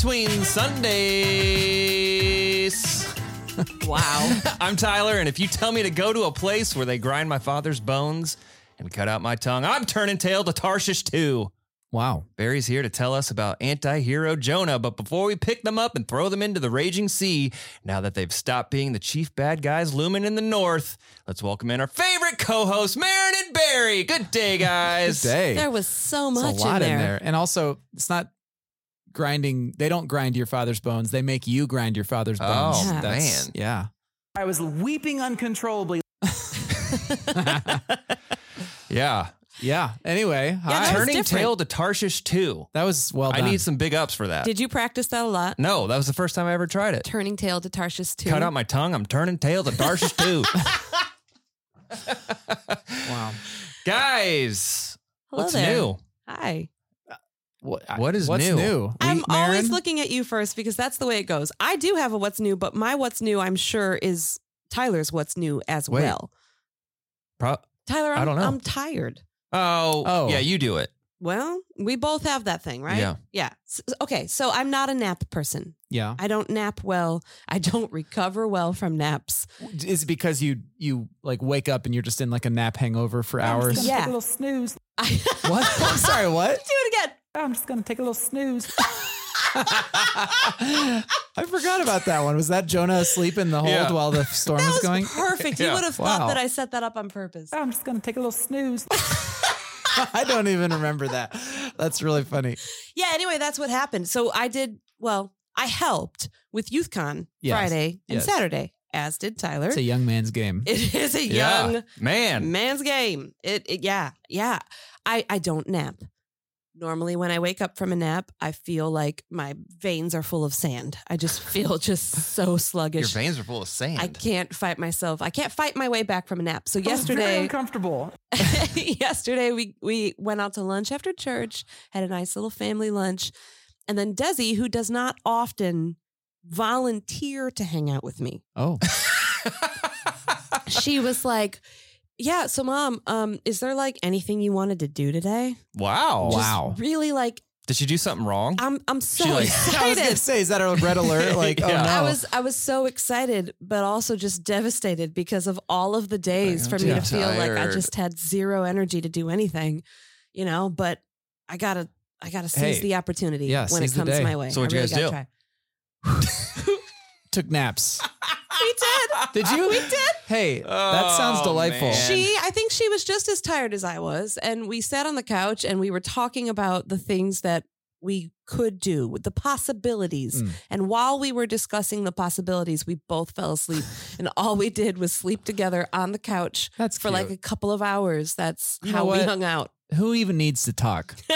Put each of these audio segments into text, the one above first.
between Sundays. Wow. I'm Tyler, and if you tell me to go to a place where they grind my father's bones and cut out my tongue, I'm turning tail to Tarshish too. Wow. Barry's here to tell us about anti hero Jonah, but before we pick them up and throw them into the raging sea, now that they've stopped being the chief bad guys looming in the north, let's welcome in our favorite co host, Maron and Barry. Good day, guys. Good day. There was so It's much a lot in there. in there. And also, it's not grinding. They don't grind your father's bones. They make you grind your father's oh, bones. Oh, Yeah. That's- man. Yeah. I was weeping uncontrollably. Yeah. Yeah. Anyway, hi. Turning different. tail to Tarshish too. That was well I need some big ups for that. Did you practice that a lot? no, that was the first time I ever tried it. Turning tail to Tarshish too. Cut out my tongue. I'm turning tail to Tarshish too. wow. Guys, Hello what's there. new? Hi. What, What is what's new? new? I'm We- always Maron? looking at you first because that's the way it goes. I do have a what's new, but my what's new, I'm sure, is Tyler's what's new as Wait. well. Pro- Tyler, I'm, I don't know. I'm tired. oh, Oh. yeah, you do it. Well, we both have that thing, right? Yeah. Yeah. S- okay. So I'm not a nap person. Yeah. I don't nap well. I don't recover well from naps. Is it because you you like wake up and you're just in like a nap hangover for hours? Yeah. a little snooze. I What? I'm sorry. What? do it again. Oh, I'm just gonna take a little snooze. I forgot about that one. Was that Jonah asleep in the hold Yeah. while the storm That was was going? perfect. You Yeah. would have Wow. thought that I set that up on purpose. Oh, I'm just gonna take a little snooze. I don't even remember that. That's really funny. Yeah, anyway, that's what happened. So I did, well, I helped with YouthCon Yes. Friday and Yes. Saturday, as did Tyler. It's a young man's game. it is a Yeah. young Man. man's game. It, it yeah, yeah. I I don't nap. Normally when I wake up from a nap, I feel like my veins are full of sand. I just feel just so sluggish. Your veins are full of sand. I can't fight myself. I can't fight my way back from a nap. So I was very yesterday uncomfortable. yesterday we we went out to lunch after church, had a nice little family lunch, and then Desi, who does not often volunteer to hang out with me, Oh, she was like, "Yeah, so mom, um, is there like anything you wanted to do today?" wow. Just Wow. really like Did she do something wrong? I'm I'm so She, like- excited. I was gonna say, is that a red alert? Like, oh no. I was I was so excited, but also just devastated because of all of the days for me to too feel like I just had zero energy to do anything, you know. But I gotta I gotta seize Hey, the opportunity yeah, when it seize the comes my way. So what'd I you really guys gotta Took naps. We did. Did you? We did. Hey, that sounds Oh, delightful. man. She, I think she was just as tired as I was, and we sat on the couch and we were talking about the things that we could do, the possibilities. Mm. And while we were discussing the possibilities, we both fell asleep, and all we did was sleep together on the couch That's for like a couple of hours. That's You how we hung out. Who even needs to talk?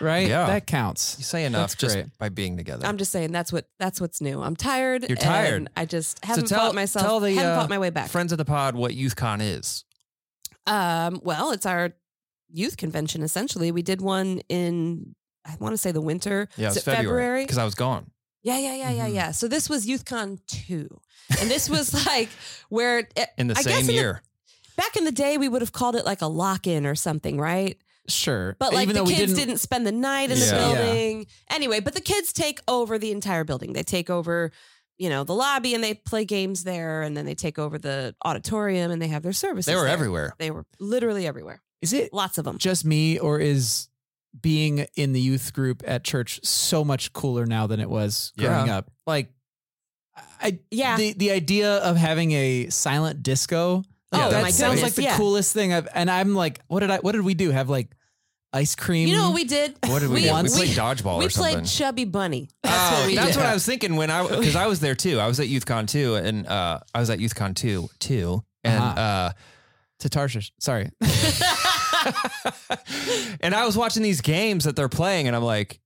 Right? Yeah. That counts. you say enough That's just great. by being together. I'm just saying that's what that's what's new. I'm tired. You're tired. and I just haven't tell- fought myself. tell the, haven't uh, fought my way back. Friends of the pod, what YouthCon is. Um, well, it's our youth convention. Essentially, we did one in I want to say the winter. Yeah, it Is was it February because I was gone. Yeah, yeah, yeah, yeah, Mhm. yeah. So this was YouthCon two, and this was like where it, In the I guess same in the- year. back in the day we would have called it like a lock in or something, right? Sure. But like Even the kids didn't, didn't, spend the night in the Yeah. Yeah. building. Anyway, but the kids take over the entire building. They take over, you know, the lobby and they play games there, and then they take over the auditorium and they have their services. They were there. everywhere. They were literally everywhere. Is it Lots of them. just me or is being in the youth group at church so much cooler now than it was growing Yeah. up? Like I Yeah. the the idea of having a silent disco Yeah, oh that sounds goodness, like the yeah. coolest thing I've and I'm like what did I what did we do? Have like ice cream? You know what we did? What did we, We- do? We played dodgeball we or something. played Chubby Bunny. That's oh, what we that's did. what I was thinking when I because I was there too. I was at YouthCon too, and uh, I was at YouthCon too too, and Uh-huh. uh, to Tarshish. Sorry. and I was watching these games that they're playing, and I'm like,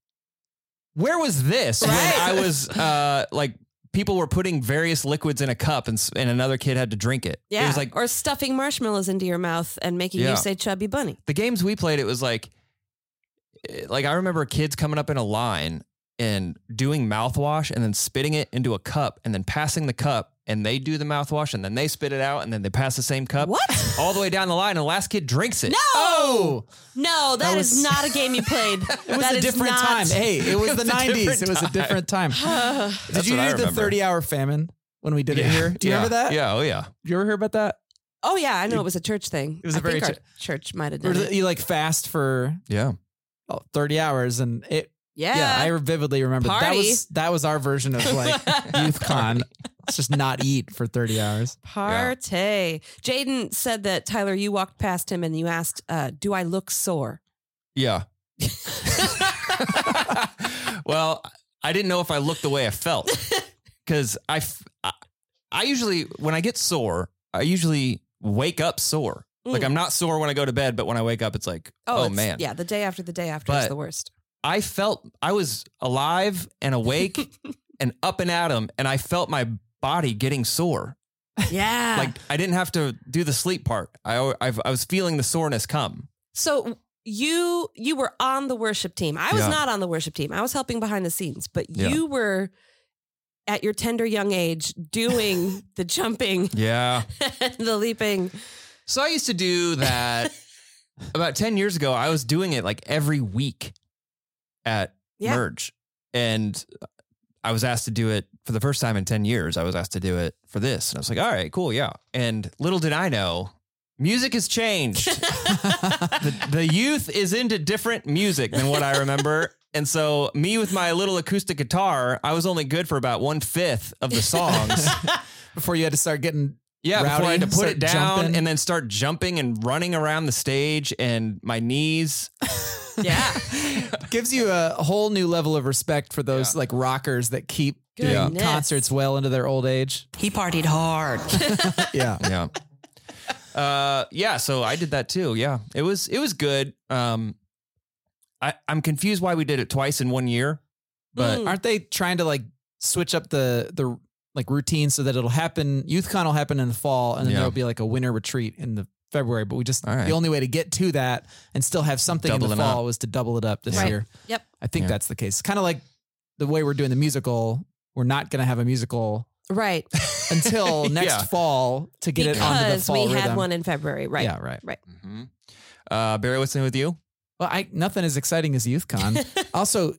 where was this Right. when I was uh, like people were putting various liquids in a cup, and and another kid had to drink it. Yeah. it was like or stuffing marshmallows into your mouth and making Yeah. you say Chubby Bunny. the games we played. It was like, eh, like I remember kids coming up in a line and doing mouthwash and then spitting it into a cup and then passing the cup and they do the mouthwash and then they spit it out and then they pass the same cup. What? All the way down the line and the last kid drinks it. No, Oh, no, That that is was- not a game you played. it was a different time. Hey, it was It the was a 90s. different It was a different time. Did you what I hear the 30 hour famine when we did it here? Do you Yeah. remember that? Yeah, oh yeah. You ever hear about that? Oh yeah, I know it was a church thing. It was a I very think our ch- church might have done it. you like fast for Yeah. oh, 30 hours and it Yeah, yeah, I vividly remember that was that was our version of like youth con. Let's just not eat for 30 hours. Party. Jaden said that Tyler, you walked past him and you asked, uh, "Do I look sore?" Yeah. well, I didn't know if I looked the way I felt because I, I usually when I get sore, I usually wake up sore. Like Mm. I'm not sore when I go to bed, but when I wake up, it's like, oh, it's- man. yeah, the day after the day after is the worst. I felt I was alive and awake and up and at 'em, and I felt my body getting sore. Yeah. Like I didn't have to do the sleep part. I I've, I was feeling the soreness come. so you you were on the worship team. I was Yeah. not on the worship team. I was helping behind the scenes, but Yeah. you were at your tender young age doing the jumping Yeah. the leaping. So I used to do that about 10 years ago. I was doing it like every week at Yeah. Merge. And I was asked to do it for the first time in 10 years. I was asked to do it for this. And I was like, all right, cool. Yeah. And little did I know, music has changed. the, the youth is into different music than what I remember. And so, me with my little acoustic guitar, I was only good for about one fifth of the songs. Before you had to start getting Yeah, before I rowdy, had to put it down jumping. and then start jumping and running around the stage and my knees. Yeah. gives you a whole new level of respect for those like rockers that keep doing Goodness. concerts well into their old age. He partied hard. Yeah. Yeah. uh yeah, so I did that too. Yeah. It was it was good. Um I I'm confused why we did it twice in one year. But Mm. Aren't they trying to like switch up the the like routine so that it'll happen YouthCon will happen in the fall and then Yeah. there'll be like a winter retreat in the February, but we just All right. the only way to get to that and still have something in the fall up. was to double it up this Right. year. Yep. I think Yeah. that's the case. Kind of like the way we're doing the musical. We're not going to have a musical Right. until next Yeah. fall to get it onto the Because fall we had rhythm. one in February. Right. Yeah, right. Right. Mhm. uh Barry, what's new with you? Well, I nothing as exciting as YouthCon. also,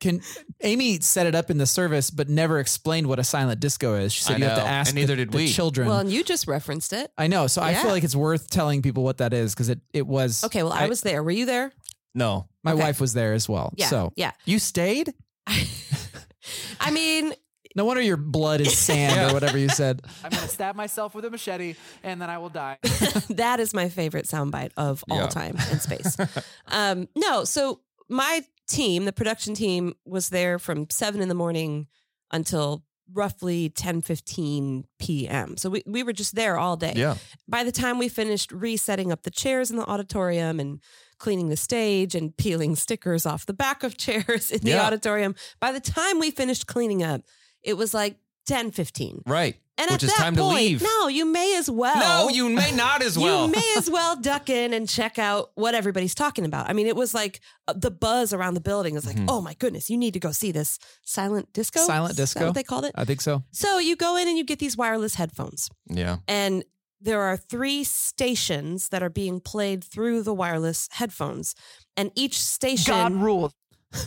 can Amy set it up in the service, but never explained what a silent disco is? She said I you have to ask and neither the, did the we. children. Well, and you just referenced it. I know, so I feel like it's worth telling people what that is because it it was Okay. Well, I, was there. Were you there? No. my okay. wife was there as well. Yeah. So Yeah. You stayed? I mean, no wonder your blood is sand or whatever you said. I'm going to stab myself with a machete and then I will die. that is my favorite soundbite of all Yeah. time in space. um, no, so my team, the production team, was there from seven in the morning until roughly 10 15 p.m. So we, we were just there all day. Yeah. By the time we finished resetting up the chairs in the auditorium and cleaning the stage and peeling stickers off the back of chairs in the Yeah. auditorium, by the time we finished cleaning up, it was like 10 15. Right. And Which at is that time point, to leave. No, you may as well. No, you may not as well. You may as well duck in and check out what everybody's talking about. I mean, it was like uh, the buzz around the building is like, Mhm. oh my goodness, you need to go see this silent disco. Silent Is that disco? what they called it. I think so. So you go in and you get these wireless headphones, yeah. and there are three stations that are being played through the wireless headphones, and each station God rules.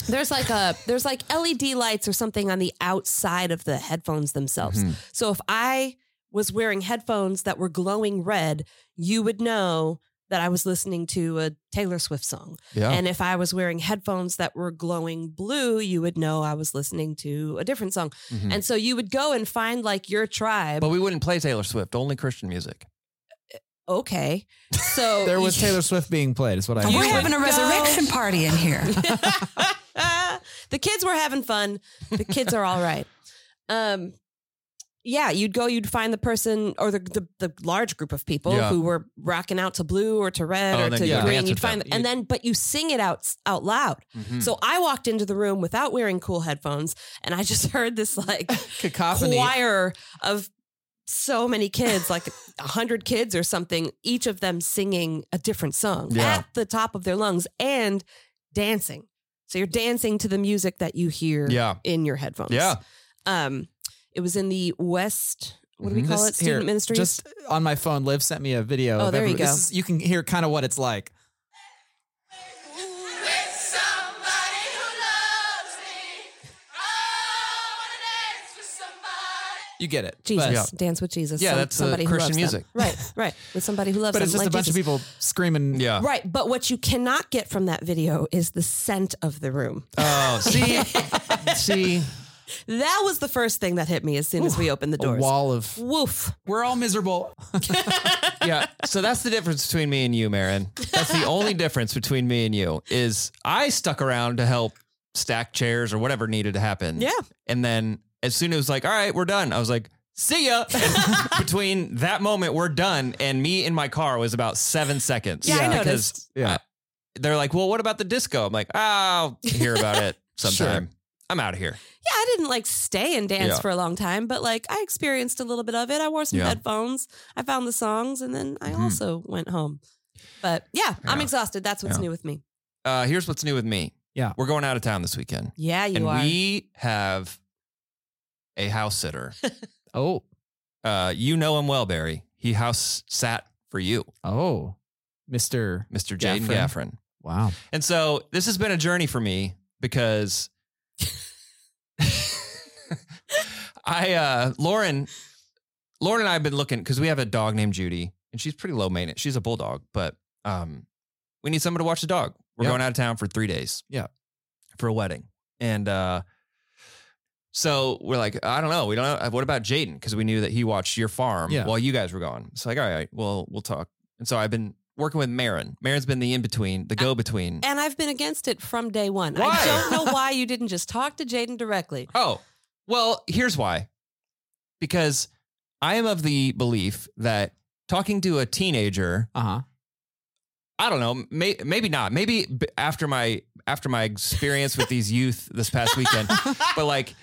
There's like a there's like LED lights or something on the outside of the headphones themselves. Mhm. So if I was wearing headphones that were glowing red, you would know that I was listening to a Taylor Swift song. Yeah. And if I was wearing headphones that were glowing blue, you would know I was listening to a different song. Mhm. And so you would go and find like your tribe. But we wouldn't play Taylor Swift, only Christian music. Okay. So There was Taylor Swift being played, is what I You We're having a would go- resurrection party in here. the kids were having fun. The kids are all right. Um, yeah, you'd go, you'd find the person or the the, the large group of people Yeah. who were rocking out to blue or to red Oh, or to you green. You'd find them. and then but you sing it out out loud. Mhm. So I walked into the room without wearing cool headphones, and I just heard this like Cacophony. choir of so many kids, like a hundred kids or something, each of them singing a different song Yeah. at the top of their lungs and dancing. So you're dancing to the music that you hear Yeah. in your headphones. Yeah. Um, it was in the West what do we Mhm. call it? Student here, ministries. Just on my phone, Liv sent me a video. Oh, of there you every- this go. is- you can hear kind of what it's like. You get it. Jesus, But, Yeah. dance with Jesus. Yeah, Some- that's, uh, somebody who Christian loves them. music. Right, right. With somebody who loves but them. it's just like a bunch Jesus. of people screaming. Yeah. Right, but what you cannot get from that video is the scent of the room. Oh, see, see. That was the first thing that hit me as soon as we opened the A doors. wall of. Woof. We're all miserable. Yeah. So that's the difference between me and you, Maron. That's the only difference between me and you is I stuck around to help stack chairs or whatever needed to happen. Yeah. And then as soon as it was like, all right, we're done, I was like, see ya. Between that moment, we're done, and me in my car was about seven seconds. Yeah, I Because noticed. Yeah. uh, they're like, well, what about the disco? I'm like, oh, I'll hear about it sometime. I'm out of here. Yeah, I didn't like stay and dance Yeah. for a long time, but like I experienced a little bit of it. I wore some Yeah. headphones. I found the songs and then I Mhm. also went home. But yeah, I'm Yeah. exhausted. That's what's Yeah. new with me. Uh, here's what's new with me. Yeah. We're going out of town this weekend. Yeah, you and are. we have a house sitter. Oh. Uh, you know him well, Barry. He house sat for you, Oh. Mr. Mr. Jaden Gaffron. Gaffron. Wow. And so this has been a journey for me because I uh Lauren Lauren and I have been looking because we have a dog named Judy and she's pretty low maintenance. She's a bulldog, but um we need someone to watch the dog. We're Yeah. going out of town for three days. Yeah. For a wedding. And uh so we're like, I don't know. We don't know. What about Jaden? Because we knew that he watched your farm Yeah. while you guys were gone. It's like, all right, well, we'll talk. And so I've been working with Maron. Maron's been the in between, the go between. and I've been against it from day one. Why? I don't know why you didn't just talk to Jaden directly. Oh, well, here's why. Because I am of the belief that talking to a teenager, Uh huh. I don't know, may, maybe not. Maybe b- after my after my experience with these youth this past weekend, but like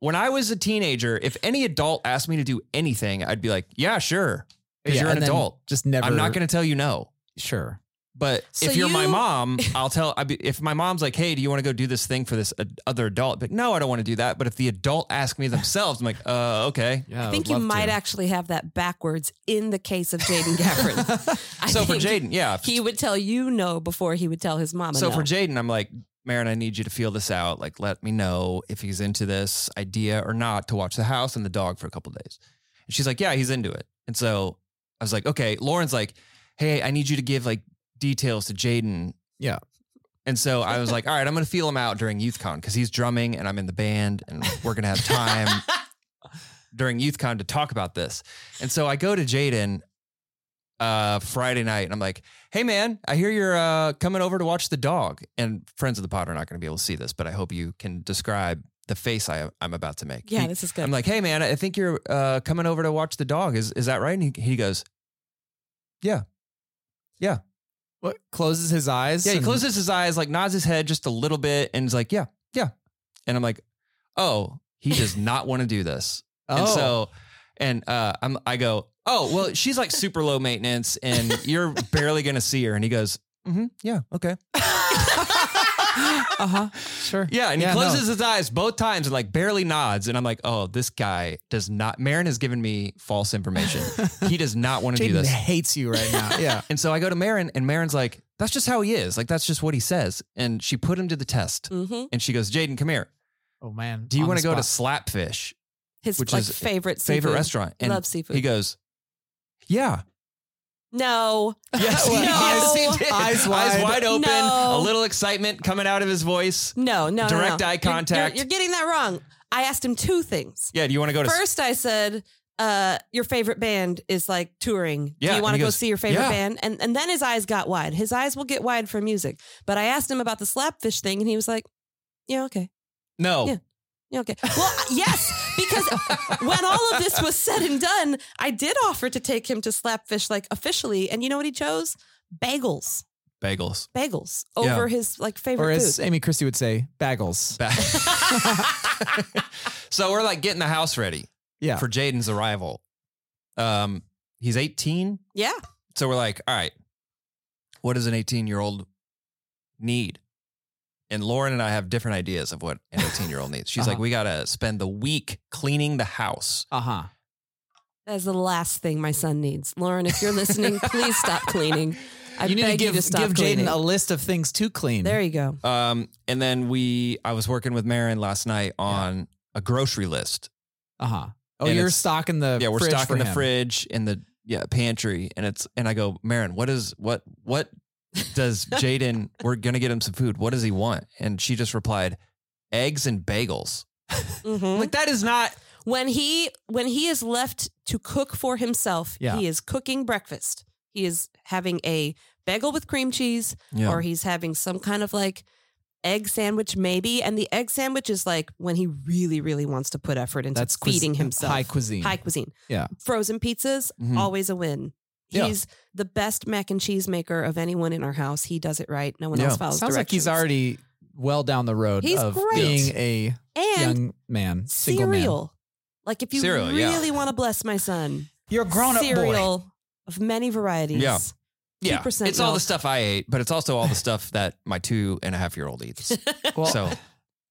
when I was a teenager, if any adult asked me to do anything, I'd be like, "Yeah, sure," because Yeah, you're an adult. Just never. I'm not going to tell you no. Sure. But So if you're my mom, I'll tell. I'd be, if my mom's like, "Hey, do you want to go do this thing for this uh, other adult?" But no, I don't want to do that. But if the adult asks me themselves, I'm like, "Uh, okay." Yeah. I think you might actually have that backwards in the case of Jaden Gaffron. I so for Jaden, yeah. he would tell you no before he would tell his mom. so no. for Jaden, I'm like, Maron, I need you to feel this out. Like, let me know if he's into this idea or not to watch the house and the dog for a couple days. And she's like, yeah, he's into it. And so I was like, okay. Lauren's like, hey, I need you to give like details to Jaden. Yeah. And so I was like, all right, I'm going to feel him out during YouthCon because he's drumming and I'm in the band and we're going to have time during YouthCon to talk about this. And so I go to Jaden uh, Friday night and I'm like, hey man, I hear you're uh, coming over to watch the dog. And friends of the pod are not going to be able to see this, but I hope you can describe the face I, I'm about to make. yeah, He- this is good. I'm like, hey man, I think you're uh, coming over to watch the dog. Is is that right? And he, he goes, "Yeah, yeah. What closes his eyes? Yeah, he and- closes his eyes, like nods his head just a little bit, and is like, "Yeah, yeah." And I'm like, "Oh, he does not want to do this." Oh. And so, and uh, I'm, I go, "Oh, well, she's like super low maintenance, and you're barely gonna see her." And he goes, mm-hmm, "Yeah, okay, uh huh. Sure. yeah." And he Yeah, no. closes his eyes both times and like barely nods, and I'm like, "Oh, this guy does not." Maron has given me false information. he does not want to do Jaden this. hates you right now. Yeah. And so I go to Maron, and Maron's like, "That's just how he is. Like that's just what he says." And she put him to the test, hmm and she goes, "Jaden, come here." Oh man. Do you want to go to. Slapfish, His Which like is favorite favorite restaurant? And Love seafood. He goes, "Yeah, no. yes, No. he, yes, he did. Eyes eyes wide. wide open, No. a little excitement coming out of his voice." No, no, no, Direct no. eye You're- you're- contact. You're, getting that wrong. I asked him two things. Yeah, do you want to go to? First, I said, uh, "Your favorite band is like touring. Yeah, Do you want to go goes, see your favorite "Yeah." band?" And and then his eyes got wide. His eyes will get wide for music. But I asked him about the slapfish thing, and he was like, "Yeah, okay, no, Yeah. Yeah, okay." Well, yes, because when all of this was said and done, I did offer to take him to slapfish like officially, and you know what he chose? Bagels, bagels. bagels Yeah. over his like favorite Or food. Amy Christie would say, bagels. Ba- so we're like getting the house ready Yeah. for Jaden's arrival. Um, he's 18. yeah, So we're like, all right, what does an 18 year old need? And Lauren and I have different ideas of what an 18 year old needs. She's like, Uh-huh. we got to spend the week cleaning the house. Uh huh. That's the last thing my son needs. Lauren, if you're listening, please stop cleaning. I you need beg to give you to stop give cleaning. Jaden a list of things to clean. there you go. Um, and then we, I was working with Maron last night on a grocery list. uh huh. Oh, And you're it's- stocking the yeah, we're fridge stocking for the him. fridge in the yeah pantry, and it's and I go, Maron, what is what what does Jaden? we're gonna get him some food. What does he want? And she just replied, eggs and bagels. Mhm. Like that is not. when he when he is left to cook for himself, Yeah. he is cooking breakfast. He is having a bagel with cream cheese, Yeah. or he's having some kind of like egg sandwich, maybe. And the egg sandwich is like when he really, really wants to put effort into That's cuis- feeding himself. high cuisine. High cuisine. Yeah. Frozen pizzas, Mhm. always a win. Yeah. He's the best mac and cheese maker of anyone in our house. He does it right. No one Yeah. else follows him. Sounds like he's directions. already well down the road He's of great. being a and young man, single man. cereal. Like if you Cereal, yeah. really want to bless my son, You're a grown up boy. cereal of many varieties. Yeah. Yeah, 2% it's all the milk. stuff I ate, but it's also all the stuff that my two and a half year old eats. Well, so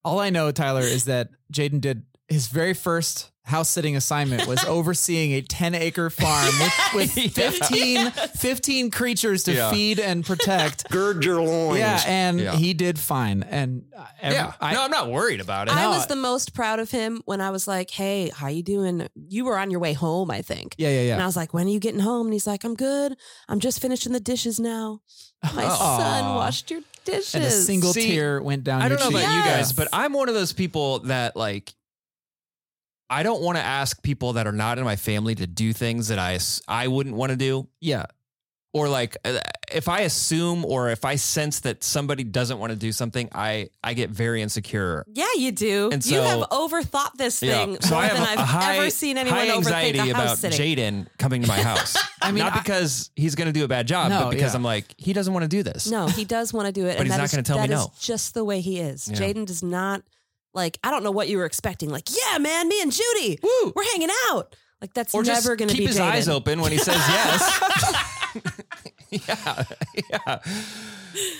all I know, Tyler, is that Jaden did his very first house sitting assignment was overseeing a 10 acre farm with, with Yeah. 15, 15 creatures to Yeah. feed and protect. Gird your loins. Yeah, and Yeah. he did fine. And uh, every, yeah, I, no, I'm not worried about it. I No, was the most proud of him when I was like, "Hey, how you doing? You were on your way home, I think." yeah, yeah, yeah. And I was like, "When are you getting home?" And he's like, "I'm good. I'm just finishing the dishes now." My son washed your dishes. And a single See, tear went down. I don't know your about cheek. you guys, but I'm one of those people that like I don't want to ask people that are not in my family to do things that I I wouldn't want to do. Yeah, Or like uh, if I assume or if I sense that somebody doesn't want to do something, I I get very insecure. Yeah, you do. And you have overthought this thing So more I have than I've high, ever seen anyone high overthink anxiety a about house sitting. Jaden coming to my house. I mean, not I- because he's going to do a bad job, No, but because yeah. I'm like he doesn't want to do this. No, he does want to do it, But and he's not gonna tell me that is no. just the way he is. Yeah. Jaden does not like. I don't know what you were expecting. Like, yeah, man, me and Judy, Woo! we're hanging out. Like that's Or just never going to be. keep be his Jaden. eyes open when he says yes. yeah, yeah,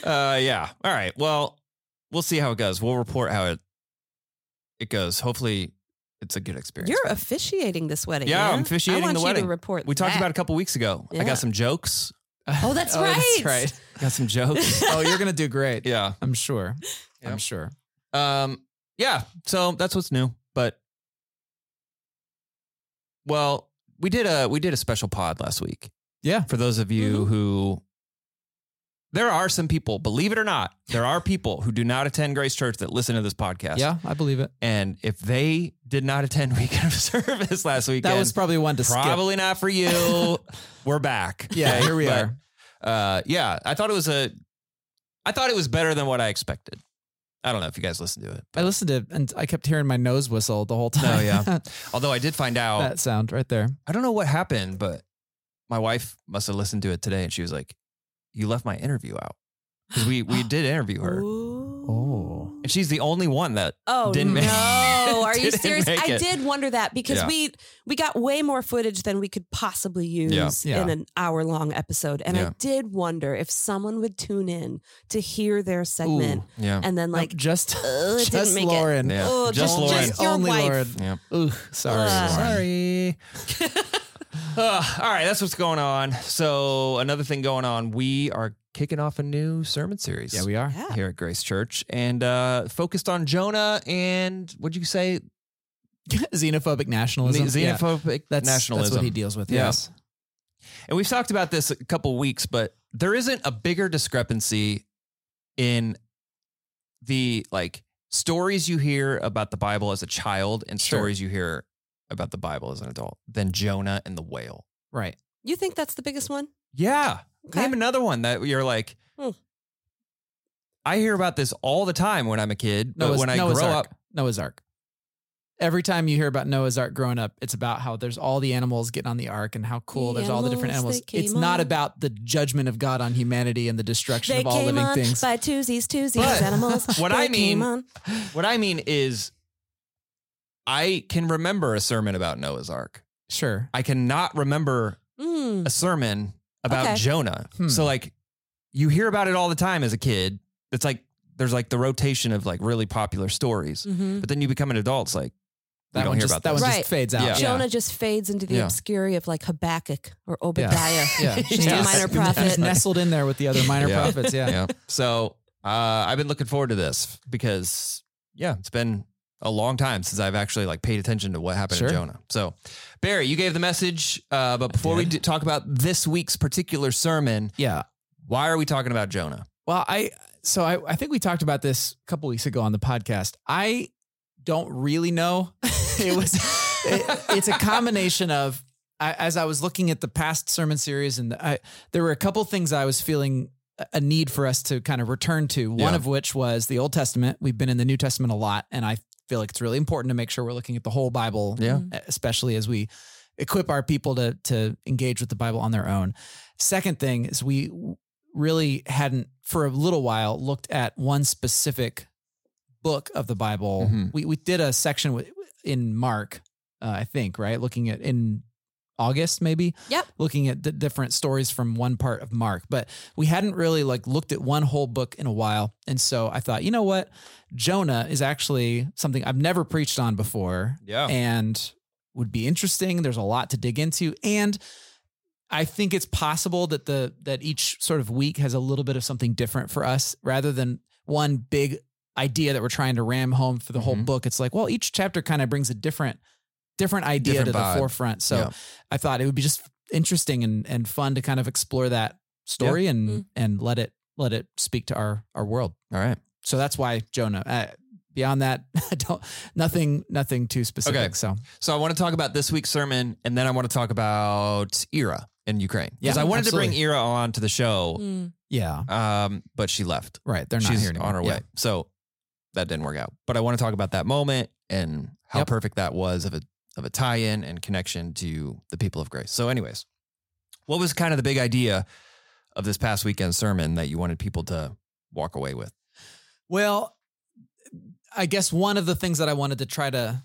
uh, yeah. All right. Well, we'll see how it goes. We'll report how it it goes. Hopefully, it's a good experience. You're officiating this wedding. Yeah, man. I'm officiating I want the you wedding. To report. we talked that. about it a couple weeks ago. I got some jokes. Oh, that's Oh, right. that's right. Got some jokes. Oh, you're gonna do great. yeah. I'm sure. Yeah. I'm sure. Um. Yeah. So that's what's new. But well, we did a we did a special pod last week. Yeah. for those of you who there are some people, believe it or not, there are people who do not attend Grace Church that listen to this podcast. Yeah, I believe it. And if they did not attend weekend of service last weekend, That was probably one to skip. probably not for you. We're back. Yeah, Okay? here we But, are. Uh, yeah, I thought it was a, I thought it was better than what I expected. I don't know if you guys listened to it. I listened to it and I kept hearing my nose whistle the whole time. Oh, yeah. Although I did find out, that sound right there. I don't know what happened, but my wife must have listened to it today and she was like, You left my interview out. Because we, we did interview her. Ooh. Oh. And she's the only one that Oh Didn't make no! make- Are you serious? I it. did wonder that because Yeah. we we got way more footage than we could possibly use Yeah. in an hour long episode, and Yeah. I did wonder if someone would tune in to hear their segment yeah. and then Like like. just, just didn't make Lauren. it. Yeah. Oh, Just just, Lauren. just your Only wife. Lauren. Yeah. Ooh, sorry. Ugh. Lauren. Sorry. Uh, all right, that's what's going on. So another thing going on, we are kicking off a new sermon series. Yeah, we are. Yeah. here at Grace Church, and uh, focused on Jonah and what'd you say? Xenophobic nationalism. Yeah. Xenophobic That's, nationalism. that's what he deals with. Yeah. Yes. And we've talked about this a couple weeks, but there isn't a bigger discrepancy in the like stories you hear about the Bible as a child and Sure. stories you hear about the Bible as an adult than Jonah and the whale. Right. You think that's the biggest one? Yeah. Okay. Name another one that you're like, Hmm. I hear about this all the time when I'm a kid, but Noah's, when I Noah's grow Ark. up, Noah's Ark. Every time you hear about Noah's Ark growing up, it's about how there's all the animals getting on the ark and how cool The there's all the different animals, animals. they It's came not on. about the judgment of God on humanity and the destruction They of all came living on things. by twosies, twosies, But animals. what They I came mean- on. what I mean is I can remember a sermon about Noah's Ark. Sure. I cannot remember Mm. a sermon about Okay. Jonah. Hmm. So like you hear about it all the time as a kid. It's like there's like the rotation of like really popular stories. Mhm. But then you become an adult, it's like, That don't one hear just, about that this. one Right. just fades out. Yeah. Jonah just fades into the Yeah. obscurity of like Habakkuk or Obadiah. Yeah. Just Yeah. a minor He's prophet. nestled in there with the other minor Yeah. prophets. Yeah. yeah. So uh, I've been looking forward to this because yeah, it's been a long time since I've actually like paid attention to what happened Sure. to Jonah. So Barry, you gave the message, uh, but before we do talk about this week's particular sermon, Yeah. why are we talking about Jonah? Well, I so I, I think we talked about this a couple weeks ago on the podcast. I don't really know. it was it- it's a combination of I, as I was looking at the past sermon series, and I, there were a couple things I was feeling a- a need for us to kind of return to. One Yeah. of which was the Old Testament. We've been in the New Testament a lot, and I feel like it's really important to make sure we're looking at the whole Bible, Yeah. especially as we equip our people to to engage with the Bible on their own. Second thing is we really hadn't for a little while looked at one specific book of the Bible. Mhm. We we did a section with, in Mark, uh, I think, right, looking at in August maybe. Yep. Looking at the different stories from one part of Mark, but we hadn't really like looked at one whole book in a while, and so I thought, you know what, Jonah is actually something I've never preached on before Yeah. and would be interesting. There's a lot to dig into, and I think it's possible that the that each sort of week has a little bit of something different for us, rather than one big idea that we're trying to ram home for the whole Mhm. book. It's like, well, each chapter kind of brings a different different idea Different to vibe. the forefront. So Yeah. I thought it would be just interesting and and fun to kind of explore that story and Mm. and let it let it speak to our our world. All right. So that's why Jonah. Uh, beyond that, don't nothing nothing too specific. Okay. So So I want to talk about this week's sermon, and then I want to talk about Ira in Ukraine because Yeah, I wanted absolutely. to bring Ira on to the show, Mm. yeah, um, but she left. right. They're not She's here anymore. on her Yeah. way. So that didn't work out. But I want to talk about that moment and how Yep. perfect that was of a of a tie-in and connection to the people of grace. So, anyways, what was kind of the big idea of this past weekend sermon that you wanted people to walk away with? Well, I guess one of the things that I wanted to try to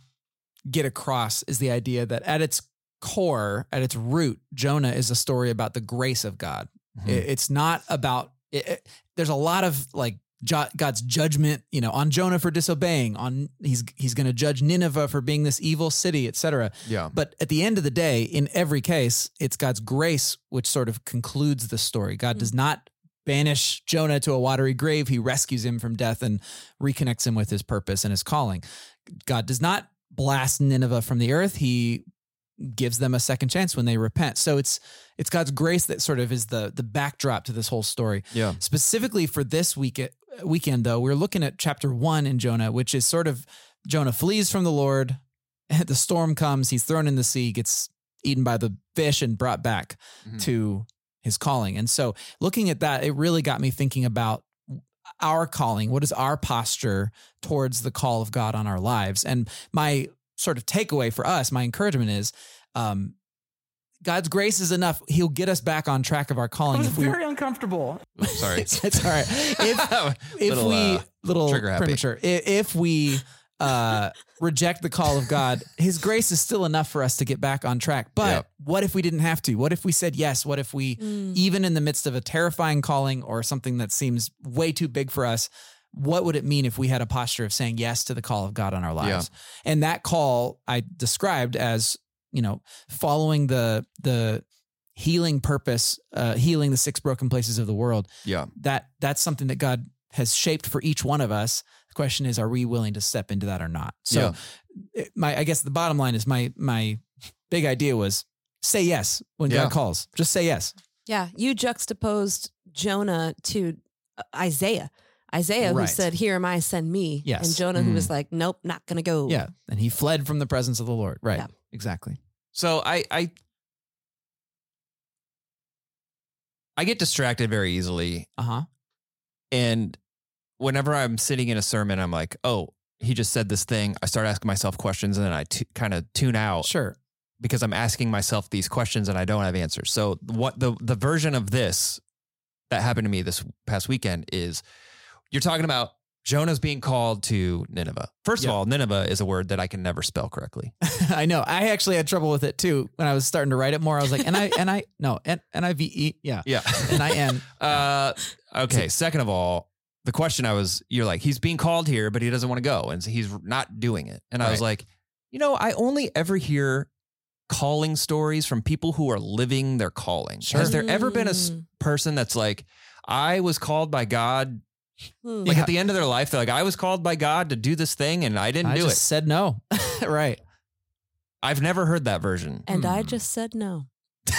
get across is the idea that at its core, at its root, Jonah is a story about the grace of God. Mhm. It's not about. It, it- there's a lot of like God's judgment, you know, on Jonah for disobeying. On he's he's going to judge Nineveh for being this evil city, etc. Yeah. But at the end of the day, in every case, it's God's grace which sort of concludes the story. God hmm. does not banish Jonah to a watery grave. He rescues him from death and reconnects him with his purpose and his calling. God does not blast Nineveh from the earth. He gives them a second chance when they repent. So it's it's God's grace that sort of is the the backdrop to this whole story. Yeah. Specifically for this week weekend though, we're looking at chapter 1 in Jonah, which is sort of Jonah flees from the Lord, the storm comes, he's thrown in the sea, gets eaten by the fish and brought back Mhm. to his calling. And so looking at that, it really got me thinking about our calling. What is our posture towards the call of God on our lives? And my sort of takeaway for us, my encouragement is um, God's grace is enough. He'll get us back on track of our I calling was if we very uncomfortable. Oops, sorry. it's, it's all right. If if Little, we uh, little trigger happy. premature, i- if we uh, reject the call of God, His grace is still enough for us to get back on track. But Yep. what if we didn't have to? What if we said yes? What if we, Mm. even in the midst of a terrifying calling or something that seems way too big for us? What would it mean if we had a posture of saying yes to the call of God on our lives? And that call I described as you know following the the healing purpose, uh, healing the six broken places of the world yeah. that that's something that God has shaped for each one of us. The question is, are we willing to step into that or not? So, it- my I guess the bottom line is my my big idea was say yes when Yeah. God calls. Just say yes. Yeah, you juxtaposed Jonah to uh, Isaiah. Isaiah who Right. said, "Here am I, send me." Yes. And Jonah who was like, "Nope, not gonna go." Yeah, and he fled from the presence of the Lord. Right. Yeah. Exactly. So I I I get distracted very easily Uh huh. and whenever I'm sitting in a sermon I'm like, "Oh, he just said this thing." I start asking myself questions and then I t- kind of tune out Sure. because I'm asking myself these questions and I don't have answers. So what the the version of this that happened to me this past weekend is you're talking about Jonah's being called to Nineveh. First Yeah. of all, Nineveh is a word that I can never spell correctly. I know. I actually had trouble with it too when I was starting to write it more. I was like, and I and I no, and and I V E. Yeah. Yeah. And I N. Uh, okay. Second of all, the question I was, you're like, he's being called here, but he doesn't want to go, and so he's not doing it. And I was like, you know, I only ever hear calling stories from people who are living their calling. Sure. Has there ever been a s- Mm. person that's like, I was called by God? Hmm. Like Yeah. at the end of their life, they're like, I was called by God to do this thing and I didn't I do just it. said no. right. I've never heard that version. and I Hmm. just said no.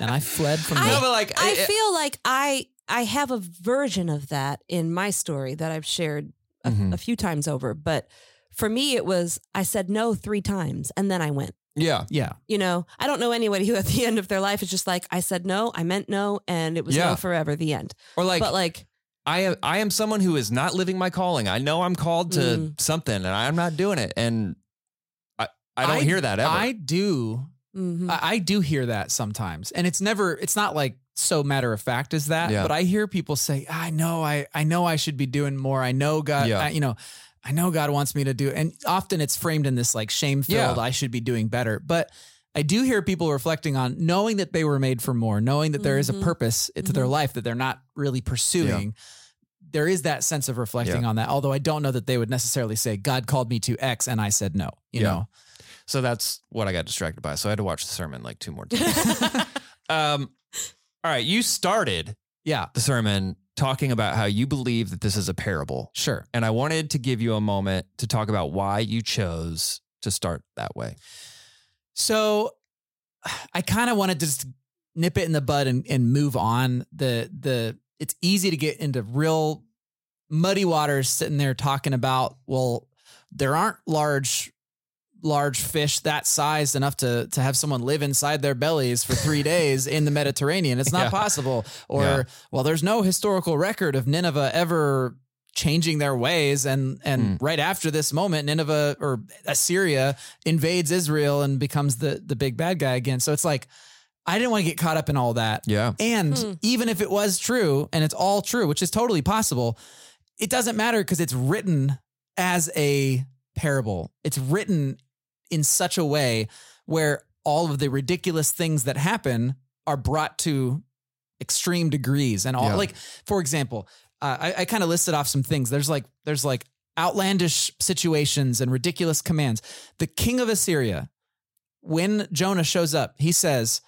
And I fled from I- no, but like, I it- feel like I I have a version of that in my story that I've shared a, Mhm. a few times over, but for me it was I said no 3 times and then I went. yeah, Yeah. You know, I don't know anybody who at the end of their life is just like I said no, I meant no and it was Yeah. no forever the end. or like, but like I am I am someone who is not living my calling. I know I'm called to Mm. something and I'm not doing it. And I I don't hear that ever. I do. mhm. I, I do hear that sometimes, and it's never. It's not like so matter of fact as that. Yeah. But I hear people say, "I know, I I know I should be doing more. I know God. Yeah. I, you know, I know God wants me to do." And often it's framed in this like shame filled. Yeah. I should be doing better, but. I do hear people reflecting on knowing that they were made for more, knowing that there is a Mhm. purpose to their life that they're not really pursuing. There is that sense of reflecting Yeah. on that. Although I don't know that they would necessarily say, God called me to X and I said no. You Yeah. know? so that's what I got distracted by. So I had to watch the sermon like two more times. um, all right, you started Yeah, the sermon talking about how you believe that this is a parable. sure. And I wanted to give you a moment to talk about why you chose to start that way. So I kind of wanted to just nip it in the bud and, and move on. The the it's easy to get into real muddy waters sitting there talking about, well, there aren't large large fish that size enough to to have someone live inside their bellies for 3 days in the Mediterranean. It's not Yeah. possible. Or Yeah. well, there's no historical record of Nineveh ever changing their ways and and right after this moment Nineveh or Assyria invades Israel and becomes the the big bad guy again. So it's like I didn't want to get caught up in all that. Yeah. And Hmm. even if it was true and it's all true, which is totally possible, it doesn't matter because it's written as a parable. It's written in such a way where all of the ridiculous things that happen are brought to extreme degrees and all Yeah. like for example uh, i, I kind of listed off some things. There's like there's like outlandish situations and ridiculous commands. The king of assyria when jonah shows up he says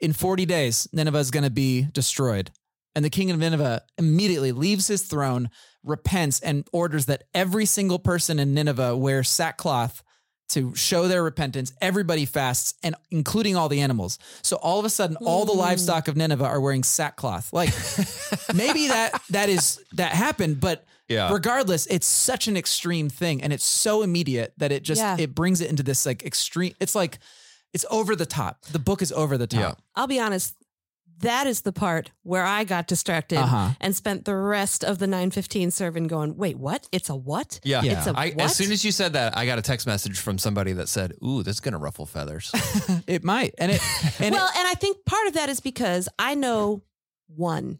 in 40 days nineveh is going to be destroyed. And the king of nineveh immediately leaves his throne repents and orders that every single person in nineveh wear sackcloth to show their repentance. Everybody fasts, and including all the animals. So all of a sudden, all the livestock of Nineveh are wearing sackcloth. Like maybe that that is that happened, but Yeah. regardless, it's such an extreme thing, and it's so immediate that it just Yeah. it brings it into this like extreme. It's like it's over the top. The book is over the top. Yeah. I'll be honest, that is the part where I got distracted Uh-huh. and spent the rest of the 915 serving going, wait, what? It's a what? Yeah. Yeah. It's a I, what? as soon as you said that, I got a text message from somebody that said, Ooh, this is going to ruffle feathers. It might, and it and well, it, and I think part of that is because I know one,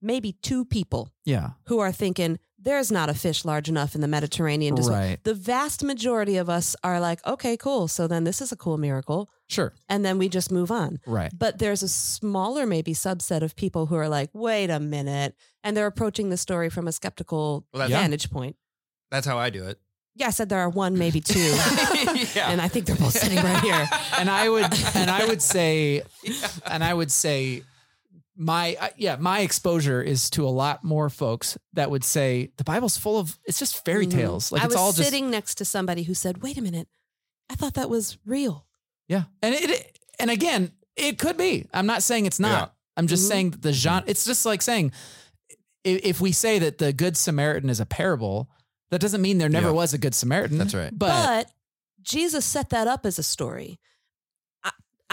maybe two people yeah, who are thinking there's not a fish large enough in the Mediterranean. to swim." right, The vast majority of us are like, okay, cool. So then this is a cool miracle. sure, And then we just move on. right, But there's a smaller, maybe subset of people who are like, wait a minute. And they're approaching the story from a skeptical Well, that's- vantage point. That's how I do it. Yeah, I said there are one, maybe two. yeah. And I think they're both sitting right here. and I would and I would say and I would say my I- yeah my exposure is to a lot more folks that would say the Bible's full of it's just fairy Mhm. tales like I it's was all just sitting next to somebody who said, wait a minute. I thought that was real. yeah and it and again it could be I'm not saying it's not Yeah. I'm just Mhm. saying that the genre it's just like saying i- if we say that the good Samaritan is a parable that doesn't mean there never Yeah. was a good Samaritan That's right. but, But, Jesus set that up as a story.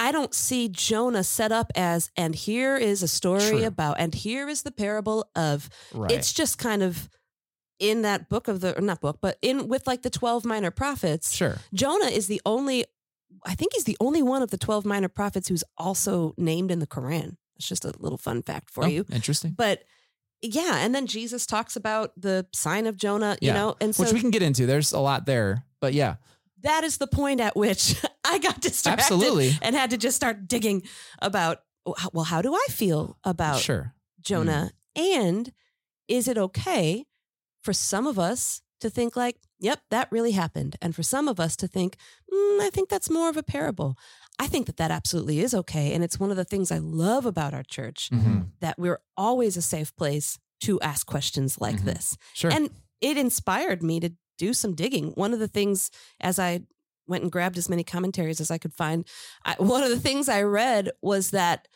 I, don't see Jonah set up as, and here is a story True. about, and here is the parable of. right It's just kind of in that book of the, or not book, but in with like the 12 minor prophets. sure Jonah is the only, I think he's the only one of the 12 minor prophets who's also named in the Quran. It's just a little fun fact for Oh, you. interesting But yeah, and then Jesus talks about the sign of Jonah, you know, and so which we can get into there's a lot there but yeah that is the point at which I got distracted Absolutely. and had to just start digging about well how do I feel about sure Jonah and is it okay for some of us to think like, yep, that really happened. And for some of us to think, mm, I think that's more of a parable. I think that that absolutely is okay. And it's one of the things I love about our church Mm-hmm. that we're always a safe place to ask questions like Mhm. this. Sure. And it inspired me to do some digging. One of the things, as I went and grabbed as many commentaries as I could find, I, one of the things I read was that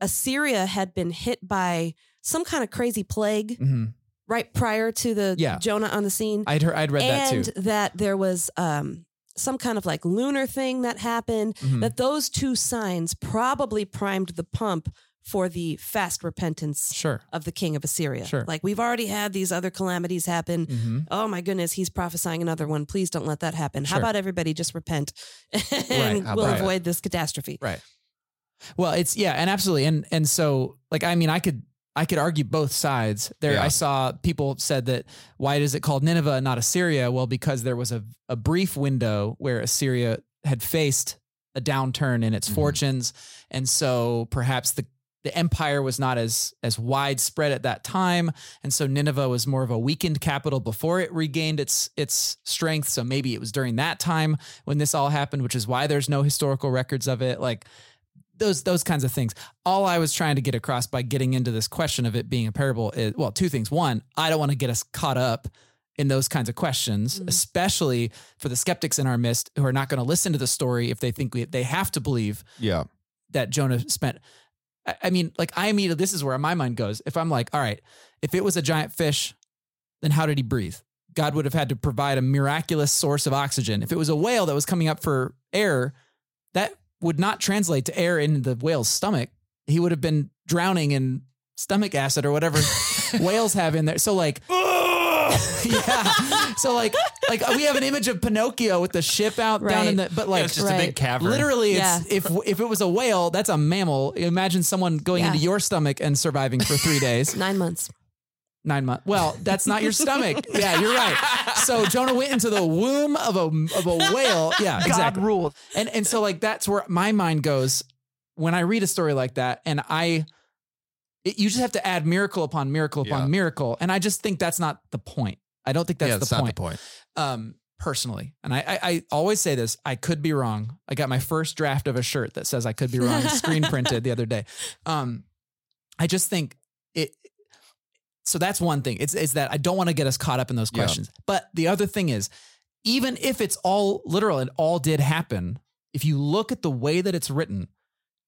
Assyria had been hit by some kind of crazy plague hmm right prior to the Yeah. Jonah on the scene, I'd heard, I'd read that and too. that there was um, some kind of like lunar thing that happened. Mhm. That those two signs probably primed the pump for the fast repentance Sure. of the king of Assyria. Sure. Like we've already had these other calamities happen. hmm Oh my goodness, he's prophesying another one. Please don't let that happen. How about everybody just repent and How we'll about it? avoid this catastrophe? Right. Well, it's yeah, and absolutely, and and so like I mean, I could I could argue both sides. There, Yeah. I saw people said that why is it called Nineveh and not Assyria? Well, because there was a a brief window where Assyria had faced a downturn in its Mhm. fortunes, and so perhaps the the empire was not as as widespread at that time, and so Nineveh was more of a weakened capital before it regained its its strength. So maybe it was during that time when this all happened, which is why there's no historical records of it. Like those those kinds of things. All I was trying to get across by getting into this question of it being a parable is well, two things. One, I don't want to get us caught up in those kinds of questions, Mhm. especially for the skeptics in our midst who are not going to listen to the story if they think we, they have to believe Yeah. that Jonah spent. I, mean, like I immediately, this is where my mind goes. If I'm like, all right, if it was a giant fish, then how did he breathe? God would have had to provide a miraculous source of oxygen. If it was a whale that was coming up for air, that would not translate to air in the whale's stomach. He would have been drowning in stomach acid or whatever whales have in there. So like, yeah. So like, like we have an image of Pinocchio with the ship out down in the, but like, it's just a big cavern. Literally, it's Yeah. if if it was a whale, that's a mammal. Imagine someone going Yeah. into your stomach and surviving for three days, Nine months. nine months. Well, that's not your stomach. Yeah, you're right. So Jonah went into the womb of a of a whale. Yeah, God exactly. ruled. And and so like that's where my mind goes when I read a story like that, and I. It, you just have to add miracle upon miracle upon Yeah. miracle, and I just think that's not the point. I don't think that's yeah, the that's point the point. Um, personally. And I, I, I always say this: I could be wrong. I got my first draft of a shirt that says I could be wrong, screen printed the other day. Um, I just think it. So that's one thing. It's is that I don't want to get us caught up in those Yeah. questions. But the other thing is, even if it's all literal and all did happen, if you look at the way that it's written,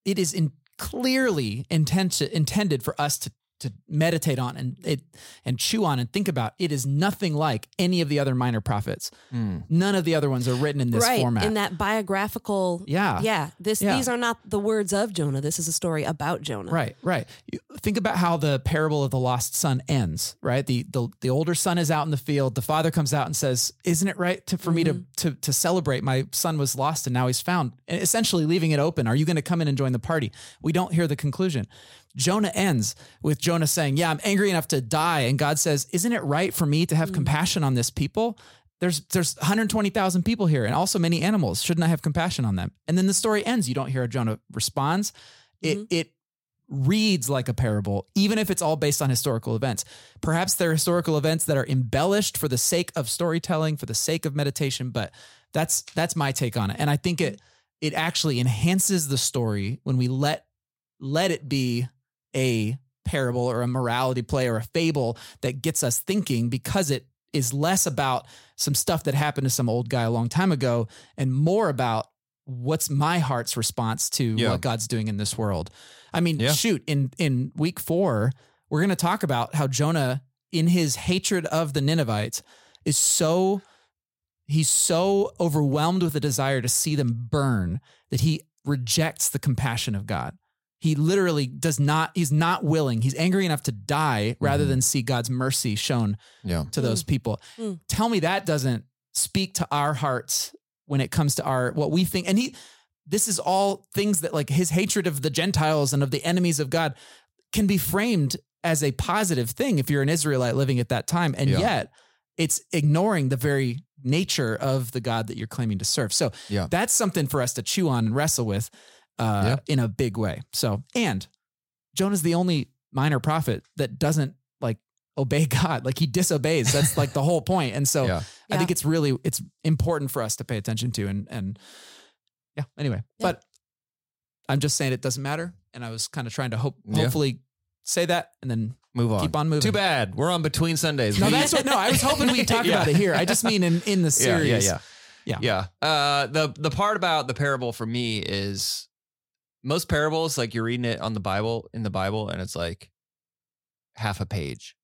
it is in clearly intent, intended for us to to meditate on and it and chew on and think about. It is nothing like any of the other minor prophets. Mm. None of the other ones are written in this right. format. In that biographical. yeah. Yeah. This Yeah. these are not the words of Jonah. This is a story about Jonah. Right, right. You think about how the parable of the lost son ends, right? The the the older son is out in the field. The father comes out and says, "Isn't it right to, for me to to to celebrate? My son was lost and now he's found." And essentially leaving it open. Are you going to come in and join the party? We don't hear the conclusion. Jonah ends with Jonah saying, "Yeah, I'm angry enough to die," and God says, "Isn't it right for me to have mm. compassion on this people?" There's there's 120,000 people here and also many animals. Shouldn't I have compassion on them? And then the story ends. You don't hear how Jonah responds. It mm-hmm. it reads like a parable, even if it's all based on historical events. Perhaps they're historical events that are embellished for the sake of storytelling, for the sake of meditation, but that's that's my take on it. And I think it mm. it actually enhances the story when we let let it be a parable or a morality play or a fable that gets us thinking because it is less about some stuff that happened to some old guy a long time ago and more about what's my heart's response to Yeah. what God's doing in this world. I mean, Yeah. shoot, in in week 4, we're going to talk about how Jonah in his hatred of the Ninevites is so he's so overwhelmed with a desire to see them burn that he rejects the compassion of God. He literally does not, he's not willing. He's angry enough to die rather Mhm. than see God's mercy shown Yeah. to those people. Mm. Tell me that doesn't speak to our hearts when it comes to our, what we think. And he, this is all things that like his hatred of the Gentiles and of the enemies of God can be framed as a positive thing if you're an Israelite living at that time. And Yeah. yet it's ignoring the very nature of the God that you're claiming to serve. So Yeah. that's something for us to chew on and wrestle with uh, Yeah. in a big way. So, and Jonah's the only minor prophet that doesn't like obey God. Like he disobeys. That's like the whole point. And so Yeah. I think it's really it's important for us to pay attention to and and yeah, anyway. Yeah. But I'm just saying it doesn't matter. And I was kind of trying to hope Yeah. hopefully say that and then Move on. keep on moving. Too bad. We're on between Sundays. No, that's what no, I was hoping we'd talk Yeah. about it here. I just mean in, in the Yeah, series. Yeah, yeah, yeah. Uh, the the part about the parable for me is most parables like you're reading it on the Bible in the Bible and it's like half a page.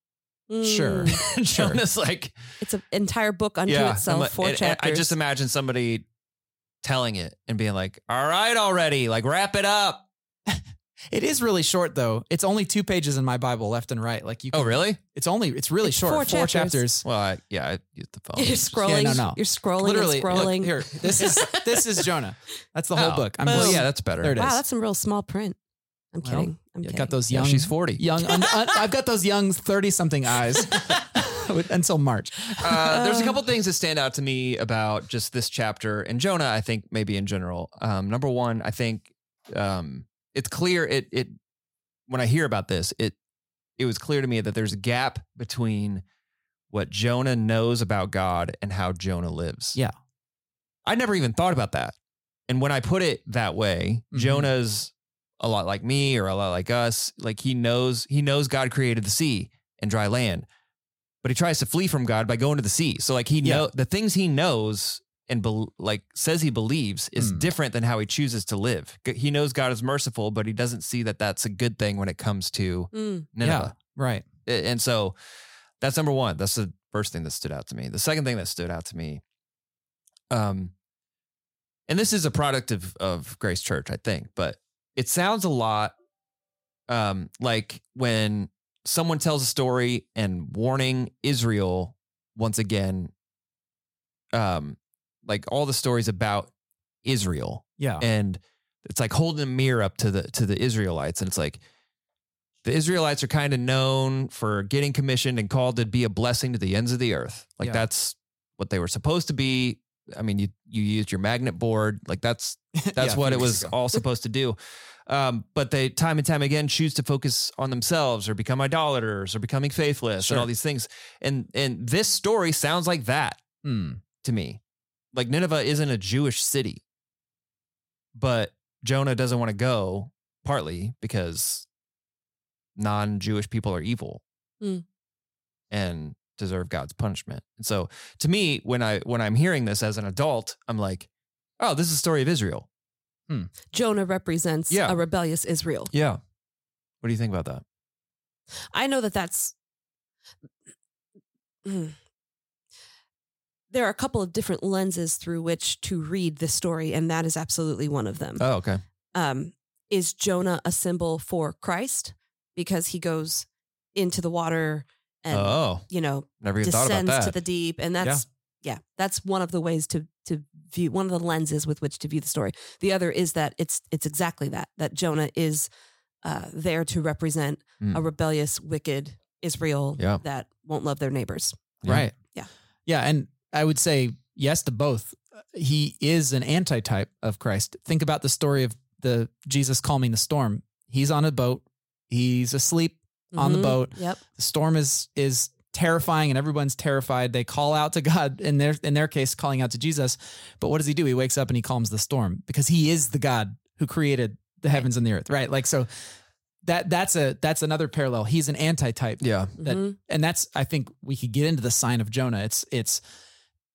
Sure. Mm. Sure. Jonah's like It's an entire book unto yeah, itself, like- four chapters. I just imagine somebody telling it and being like, "All right, already, like wrap it up." It is really short though. It's only two pages in my Bible left and right. Like you can, Oh, really? it's only it's really It's short. four Four, chapters. chapters. Well, I, yeah, I use the phone. You're scrolling. no, no. You're scrolling Literally and look, scrolling. here. This is this is Jonah. That's the whole Oh, book. I'm well, just, yeah, that's better. There it is. Wow, that's some real small print. I'm Well, kidding. I'm Yeah, kidding. got those Yeah, young. she's 40. Young. un- un- I've got those young thirty something eyes until March. Uh, there's a couple things that stand out to me about just this chapter and Jonah. I think maybe in general. Um, number one, I think um, it's clear. It it when I hear about this, it it was clear to me that there's a gap between what Jonah knows about God and how Jonah lives. Yeah. I never even thought about that. And when I put it that way, Mhm. Jonah's a lot like me or a lot like us. Like he knows he knows God created the sea and dry land, but he tries to flee from God by going to the sea. So like he Yeah. know the things he knows and bel like says he believes is Mm. different than how he chooses to live. He knows God is merciful, but he doesn't see that that's a good thing when it comes to Mm. Nineveh. Right. And so that's number one. That's the first thing that stood out to me. The second thing that stood out to me, um, and this is a product of of Grace Church, I think, but it sounds a lot um, like when someone tells a story and warning Israel once again, um, like all the stories about Israel Yeah. and it's like holding a mirror up to the to the Israelites, and it's like the Israelites are kind of known for getting commissioned and called to be a blessing to the ends of the earth. Like Yeah. that's what they were supposed to be. I mean, you you used your magnet board, like that's that's Yeah, what it was all supposed to do. Um, but they time and time again choose to focus on themselves or become idolaters or becoming faithless Sure. and all these things. And and this story sounds like that Hmm. to me. Like Nineveh isn't a Jewish city, but Jonah doesn't want to go partly because non-Jewish people are evil Hmm. and deserve God's punishment. And so to me, when I when I'm hearing this as an adult, I'm like, oh, this is a story of Israel. Jonah represents Yeah. a rebellious Israel. Yeah. What do you think about that? I know that that's. Mm. There are a couple of different lenses through which to read this story, and that is absolutely one of them. Oh, okay. um, is Jonah a symbol for Christ because he goes into the water and oh, you know never even thought about descends to the deep, and that's yeah. that's one of the ways to to view one of the lenses with which to view the story. The other is that it's it's exactly that that Jonah is uh, there to represent Hmm. a rebellious, wicked Israel Yeah. that won't love their neighbors. Yeah. Right. Yeah. Yeah. And I would say yes to both. He is an antitype of Christ. Think about the story of the Jesus calming the storm. He's on a boat. He's asleep on the Mhm. boat. Yep. The storm is is terrifying and everyone's terrified. They call out to God in their in their case calling out to Jesus. But what does he do? He wakes up and he calms the storm because he is the God who created the heavens and the earth, right? Like so that that's a that's another parallel. He's an antitype Yeah. that Mhm. and that's I think we could get into the sign of Jonah. It's it's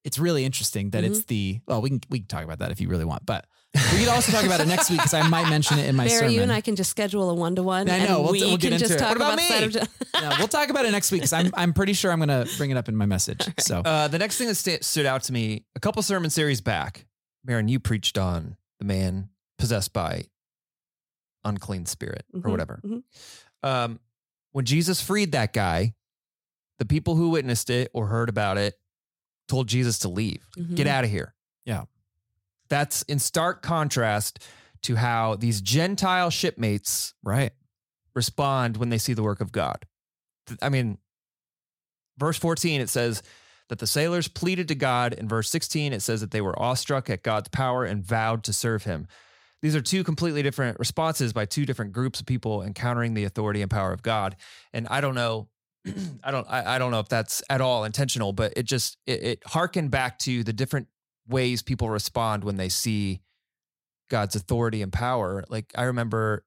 it's really interesting that it's the well we can we can talk about that if you really want, but we could also talk about it next week because I might mention it in my Barry, sermon. you and I can just schedule a one to one. I know, we'll- we we'll get can into just it. talk What about the side me? of no, we'll talk about it next week because I'm I'm pretty sure I'm gonna bring it up in my message. So Uh, the next thing that sta- stood out to me a couple sermon series back, Maron, you preached on the man possessed by unclean spirit or Mhm, whatever. mhm. Um, when Jesus freed that guy, the people who witnessed it or heard about it told Jesus to leave, Mhm. get out of here. Yeah. That's in stark contrast to how these Gentile shipmates right, respond when they see the work of God. I mean, verse 14, it says that the sailors pleaded to God. In verse 16, it says that they were awestruck at God's power and vowed to serve him. These are two completely different responses by two different groups of people encountering the authority and power of God. And I don't know I don't I, I don't know if that's at all intentional, but it just it, it harkened back to the different ways people respond when they see God's authority and power. Like I remember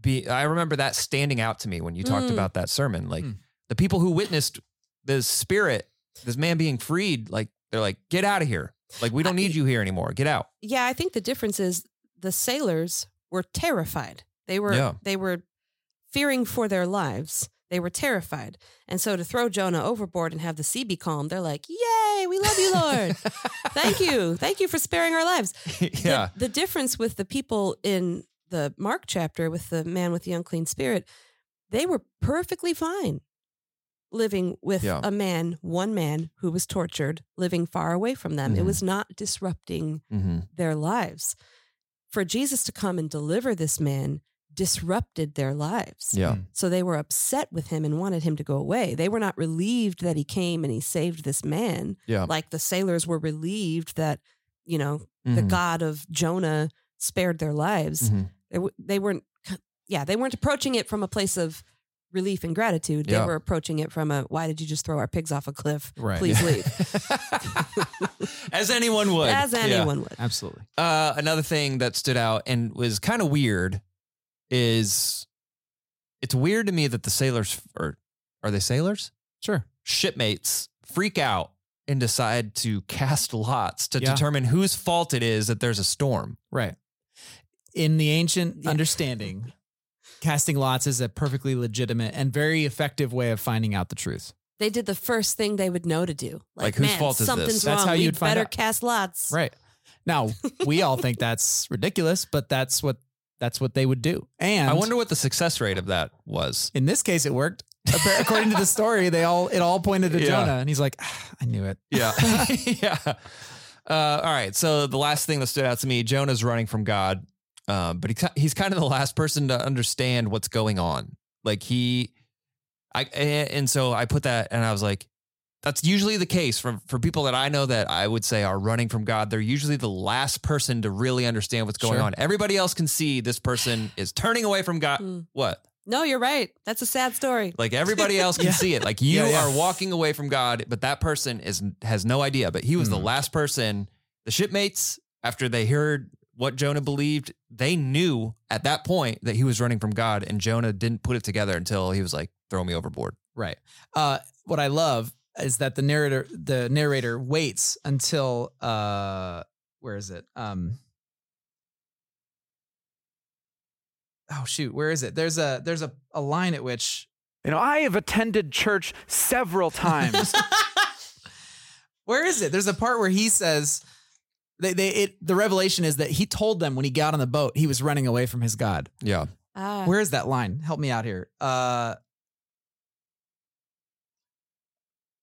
be I remember that standing out to me when you talked Mm. about that sermon. Like Mm. the people who witnessed this spirit, this man being freed, like they're like, get out of here. Like we don't need you here anymore. Get out. Yeah, I think the difference is the sailors were terrified. They were Yeah. they were fearing for their lives. They were terrified. And so to throw Jonah overboard and have the sea be calm, they're like, "Yay, we love you, Lord. Thank you. Thank you for sparing our lives." yeah. The, the difference with the people in the Mark chapter with the man with the unclean spirit, they were perfectly fine living with Yeah. a man, one man who was tortured, living far away from them. It Mhm. was not disrupting hmm their lives. For Jesus to come and deliver this man disrupted their lives. Yeah. So they were upset with him and wanted him to go away. They were not relieved that he came and he saved this man, Yeah. like the sailors were relieved that, you know, the Mhm. God of Jonah spared their lives. Mhm. They, w- they weren't, yeah, they weren't approaching it from a place of relief and gratitude. They Yeah. were approaching it from a, why did you just throw our pigs off a cliff? Right. Please leave. As anyone would. As Yeah. anyone would. Absolutely. Uh, another thing that stood out and was kind of weird is it's weird to me that the sailors are are they sailors? Sure. Shipmates freak out and decide to cast lots to Yeah. determine whose fault it is that there's a storm. Right. In the ancient Yeah. understanding, casting lots is a perfectly legitimate and very effective way of finding out the truth. They did the first thing they would know to do. Like, Like, whose man, fault is this? something's That's wrong. how We'd you'd find better out. cast lots. Right. Now, we all think that's ridiculous, but that's what that's what they would do. And I wonder what the success rate of that was. in this case it worked. According to the story, they all it all pointed to Yeah. Jonah and he's like, "Ah, I knew it. Yeah. yeah. Uh, all right. So the last thing that stood out to me, Jonah's running from God, um, but he, he's kind of the last person to understand what's going on. Like he, I, and so I put that and I was like, that's usually the case for, for people that I know that I would say are running from God. They're usually the last person to really understand what's going Sure. on. Everybody else can see this person is turning away from God. Mm. What? No, you're right. That's a sad story. Like everybody else can Yeah. see it. Like you Yeah, yeah. are walking away from God, but that person is has no idea. But he was the Mhm. last person. The shipmates, after they heard what Jonah believed, they knew at that point that he was running from God, and Jonah didn't put it together until he was like, "Throw me overboard." Right. Uh, what I love is that the narrator the narrator waits until uh where is it? Um Oh shoot, where is it? There's a there's a, a line at which You know, I have attended church several times. where is it? There's a part where he says they, they it the revelation is that he told them when he got on the boat he was running away from his God. Yeah, Ah, Where is that line? Help me out here. Uh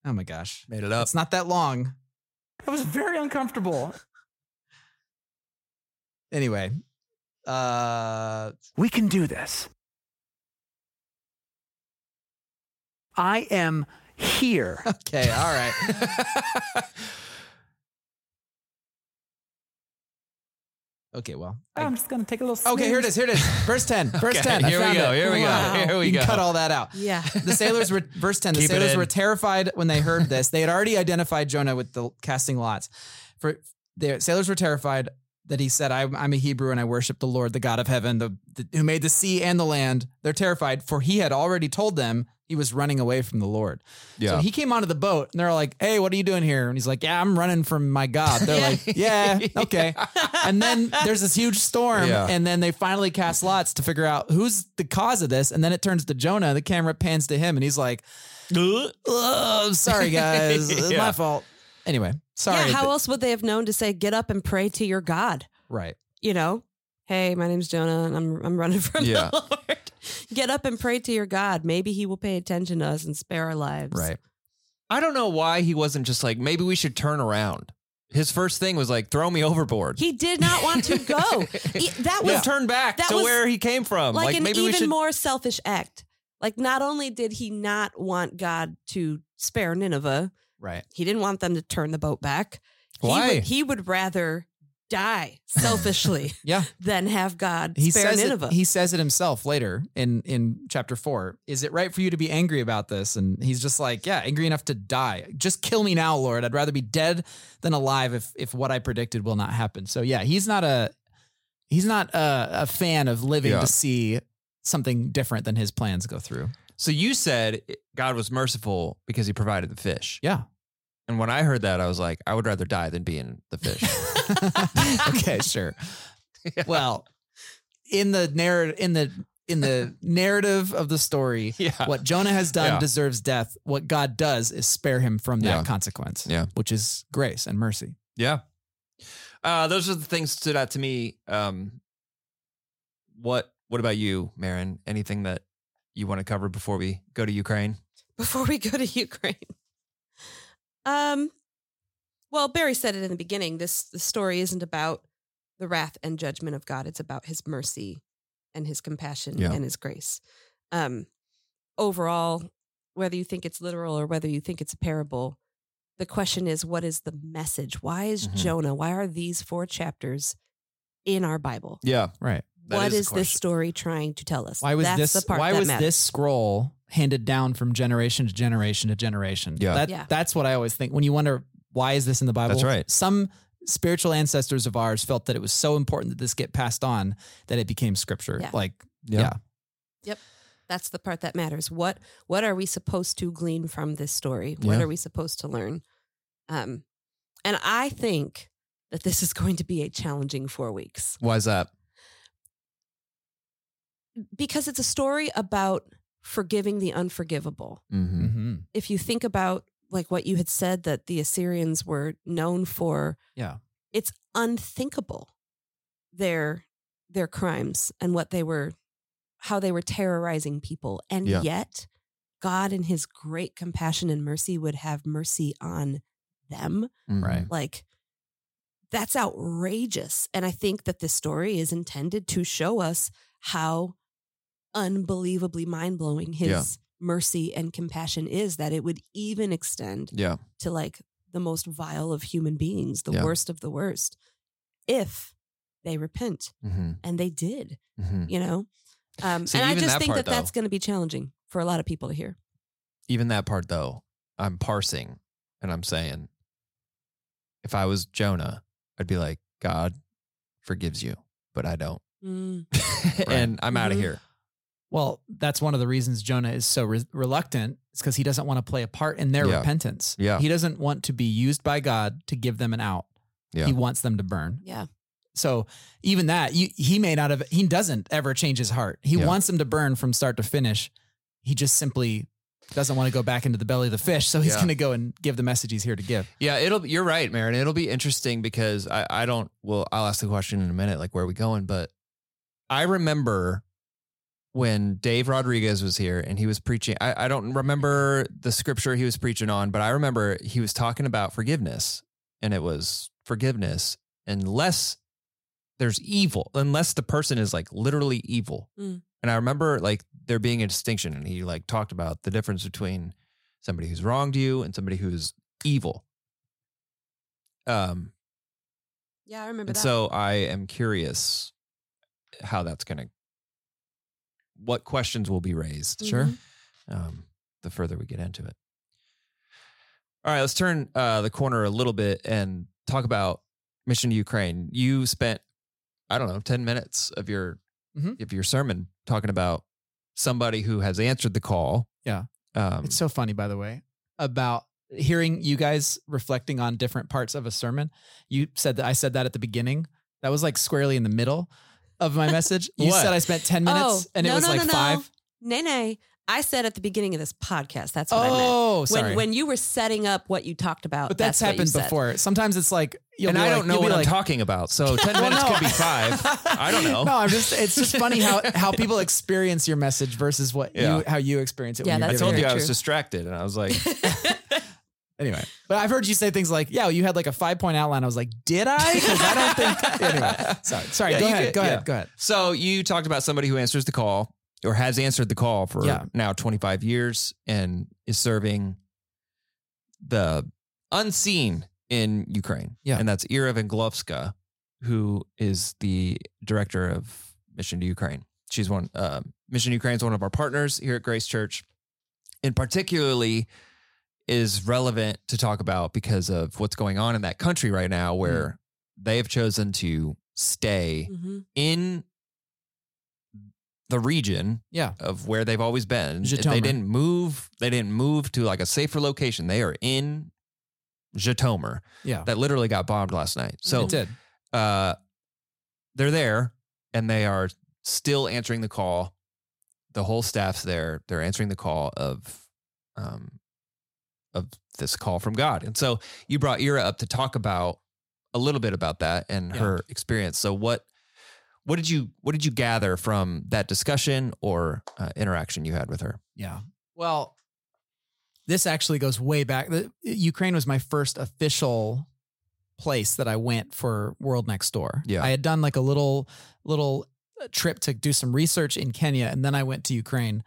Oh my gosh. made it up. It's not that long. That was very uncomfortable. Anyway. Uh We can do this. I am here. okay, all right. Okay, well. Oh, I- I'm just going to take a little okay, here it is. Here it is. Verse 10. Verse Okay, 10. Here we go. it. Here we Wow. go. Here we you go. cut all that out. yeah. The sailors were verse 10. The Keep sailors were terrified when they heard this. They had already identified Jonah with the casting lots. For the sailors were terrified that he said, I'm, I'm a Hebrew and I worship the Lord, the God of heaven, the, the who made the sea and the land. They're terrified, for he had already told them he was running away from the Lord. Yeah. So he came onto the boat and they're like, Hey, what are you doing here? And he's like, Yeah, I'm running from my God. They're like, Yeah, okay. And then there's this huge storm, Yeah. and then they finally cast lots to figure out who's the cause of this. And then it turns to Jonah. The camera pans to him, and he's like, "Oh, sorry guys, it's Yeah. my fault." Anyway, sorry. Yeah, how Th- else would they have known to say, get up and pray to your God? right. You know, hey, my name's Jonah and I'm, I'm running from Yeah. the Lord. Get up and pray to your God. Maybe he will pay attention to us and spare our lives. Right. I don't know why he wasn't just like, maybe we should turn around. His first thing was like, throw me overboard. He did not want to go. He- that was Let's turn back that to was where he came from. like, Like, an maybe even should. more selfish act. Like, not only did he not want God to spare Nineveh, Right. he didn't want them to turn the boat back. He Why? would, he would rather die selfishly Yeah. than have God He spare says Nineveh. it, he says it himself later in in chapter 4. Is it right for you to be angry about this? And he's just like, yeah, angry enough to die. Just kill me now, Lord. I'd rather be dead than alive if if what I predicted will not happen. So yeah, he's not a he's not a, a fan of living Yeah. to see something different than his plans go through. So you said God was merciful because he provided the fish. Yeah. And when I heard that, I was like, I would rather die than be in the fish. okay, sure. Well, in the narrative in the in the narrative of the story, yeah. what Jonah has done Yeah. deserves death. What God does is spare him from that Yeah. consequence, Yeah. which is grace and mercy. Yeah. Uh, those are the things that stood out to me. Um, what What about you, Maron? Anything that you want to cover before we go to Ukraine? before we go to Ukraine. Um, well, Barry said it in the beginning. This the story isn't about the wrath and judgment of God. It's about His mercy and His compassion Yeah. and His grace. Um, overall, whether you think it's literal or whether you think it's a parable, the question is, what is the message? Why is Mhm. Jonah? Why are these four chapters in our Bible? Yeah. Right. That what is is, this story trying to tell us? Why was That's this the part why was matters. this scroll handed down from generation to generation to generation? Yeah. That, Yeah. That's what I always think. When you wonder why is this in the Bible? That's right. Some spiritual ancestors of ours felt that it was so important that this get passed on that it became scripture. Yeah. Like Yeah. yeah. That's the part that matters. What what are we supposed to glean from this story? What Yeah. are we supposed to learn? Um, and I think that this is going to be a challenging four weeks Why is that? because it's a story about forgiving the unforgivable. Mm-hmm. Mm-hmm. If you think about like what you had said that the Assyrians were known for, Yeah. it's unthinkable their their crimes and what they were how they were terrorizing people and Yeah. yet god in his great compassion and mercy would have mercy on them Mm-hmm. Right. like that's outrageous and i think that this story is intended to show us how unbelievably mind-blowing his Yeah. mercy and compassion is that it would even extend Yeah. to like the most vile of human beings, the Yeah. worst of the worst, if they repent. Mm-hmm. And they did, Mm-hmm. you know? Um, See, and I just that think part, that that's going to be challenging for a lot of people to hear. Even that part, though, I'm parsing and I'm saying, if I was Jonah, I'd be like, God forgives you, but I don't. Mm, and I'm out of Mhm. here. Well, that's one of the reasons Jonah is so re- reluctant. It's because he doesn't want to play a part in their Yeah. repentance. Yeah. He doesn't want to be used by God to give them an out. Yeah. He wants them to burn. yeah. So even that, you, he may not have, he doesn't ever change his heart. He Yeah. wants them to burn from start to finish. He just simply doesn't want to go back into the belly of the fish. So he's Yeah. going to go and give the message he's here to give. Yeah, it'll. You're right, Maron. It'll be interesting because I, I don't. Well, I'll ask the question in a minute, like where are we going? But I remember when Dave Rodriguez was here and he was preaching. I, I don't remember the scripture he was preaching on, but I remember he was talking about forgiveness, and it was forgiveness unless there's evil, unless the person is like literally evil. Mm. And I remember like there being a distinction, and he like talked about the difference between somebody who's wronged you and somebody who's evil. Um, Yeah, I remember and that. so I am curious how that's going to, what questions will be raised. Mhm. Um, the further we get into it. All right, let's turn uh, the corner a little bit and talk about Mission to Ukraine. You spent, I don't know, ten minutes of your Mhm. of your sermon talking about somebody who has answered the call. Yeah. um, It's so funny, by the way, about hearing you guys reflecting on different parts of a sermon. You said that I said that at the beginning. That was like squarely in the middle of my message. You What? said I spent 10 minutes Oh, and it no, was no, like no, no. five. Nay, nay. I said at the beginning of this podcast, that's what I meant. Oh, sorry. When, when you were setting up what you talked about, but that's, what you happened said. before. Sometimes it's like, you'll and be I like- don't know you'll be what like, I'm talking about. So ten minutes could be five. I don't know. No, I'm just. It's just funny how how people experience your message versus what Yeah. you how you experience it. Yeah, when you're I that's giving told it. you I was true. distracted, and I was like, Anyway, but I've heard you say things like, "Yeah, you had like a five point outline." I was like, "Did I?" Because I don't think. Anyway, sorry, sorry. Yeah, go ahead. could- go yeah. ahead. Go ahead. So you talked about somebody who answers the call or has answered the call for Yeah. now 25 years and is serving the unseen in Ukraine. Yeah. And that's Ira Venglovska. who is the director of Mission to Ukraine. She's one uh, Mission Ukraine is one of our partners here at Grace Church, and particularly is relevant to talk about because of what's going on in that country right now, where they have chosen to stay Mhm. in the region Yeah. of where they've always been. They didn't move. They didn't move to like a safer location. They are in Zhytomyr Yeah. that literally got bombed last night. So it did. uh, they're there and they are still answering the call. The whole staff's there. They're answering the call of um, of this call from God. And so you brought Ira up to talk about a little bit about that and Yeah. her experience. So what what did you what did you gather from that discussion or uh, interaction you had with her? Yeah. Well, this actually goes way back. The- Ukraine was my first official place that I went for World Next Door. Yeah. I had done like a little little uh, trip to do some research in Kenya and then I went to Ukraine.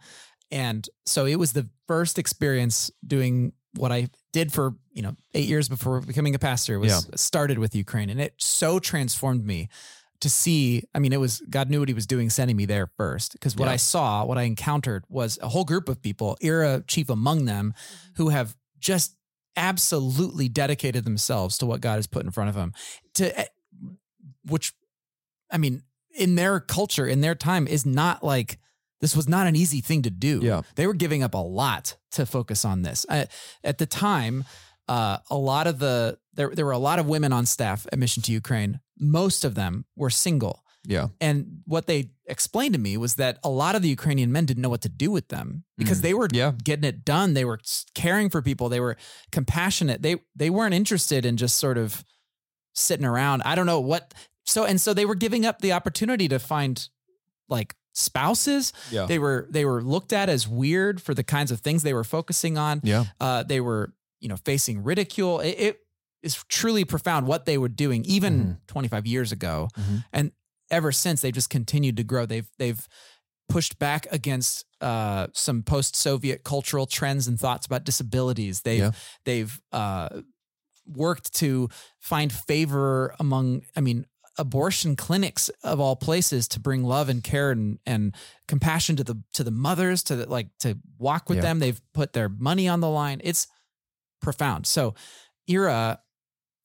And so it was the first experience doing what I did for, you know, 8 years before becoming a pastor was Yeah. started with Ukraine and it so transformed me to see i mean it was god knew what he was doing sending me there first because what Yeah. i saw what i encountered was a whole group of people Ira chief among them who have just absolutely dedicated themselves to what god has put in front of them to eh, which i mean in their culture in their time is not like this was not an easy thing to do Yeah. they were giving up a lot to focus on this I, at the time uh, a lot of the there there were a lot of women on staff at Mission to Ukraine. Most of them were single. Yeah. And what they explained to me was that a lot of the Ukrainian men didn't know what to do with them because Mm. they were Yeah. getting it done. They were caring for people. They were compassionate. They they weren't interested in just sort of sitting around. I don't know what. So and so they were giving up the opportunity to find like spouses. Yeah. They were they were looked at as weird for the kinds of things they were focusing on. Yeah. Uh, they were you know facing ridicule. It, it is truly profound what they were doing even Mm-hmm. 25 years ago, Mhm. and ever since they've just continued to grow. They've they've pushed back against uh, some post-Soviet cultural trends and thoughts about disabilities. They've Yeah. they've uh, worked to find favor among. I mean. Abortion clinics of all places to bring love and care and, and compassion to the to the mothers to the, like to walk with Yeah. them. They've put their money on the line. It's profound. So, Ira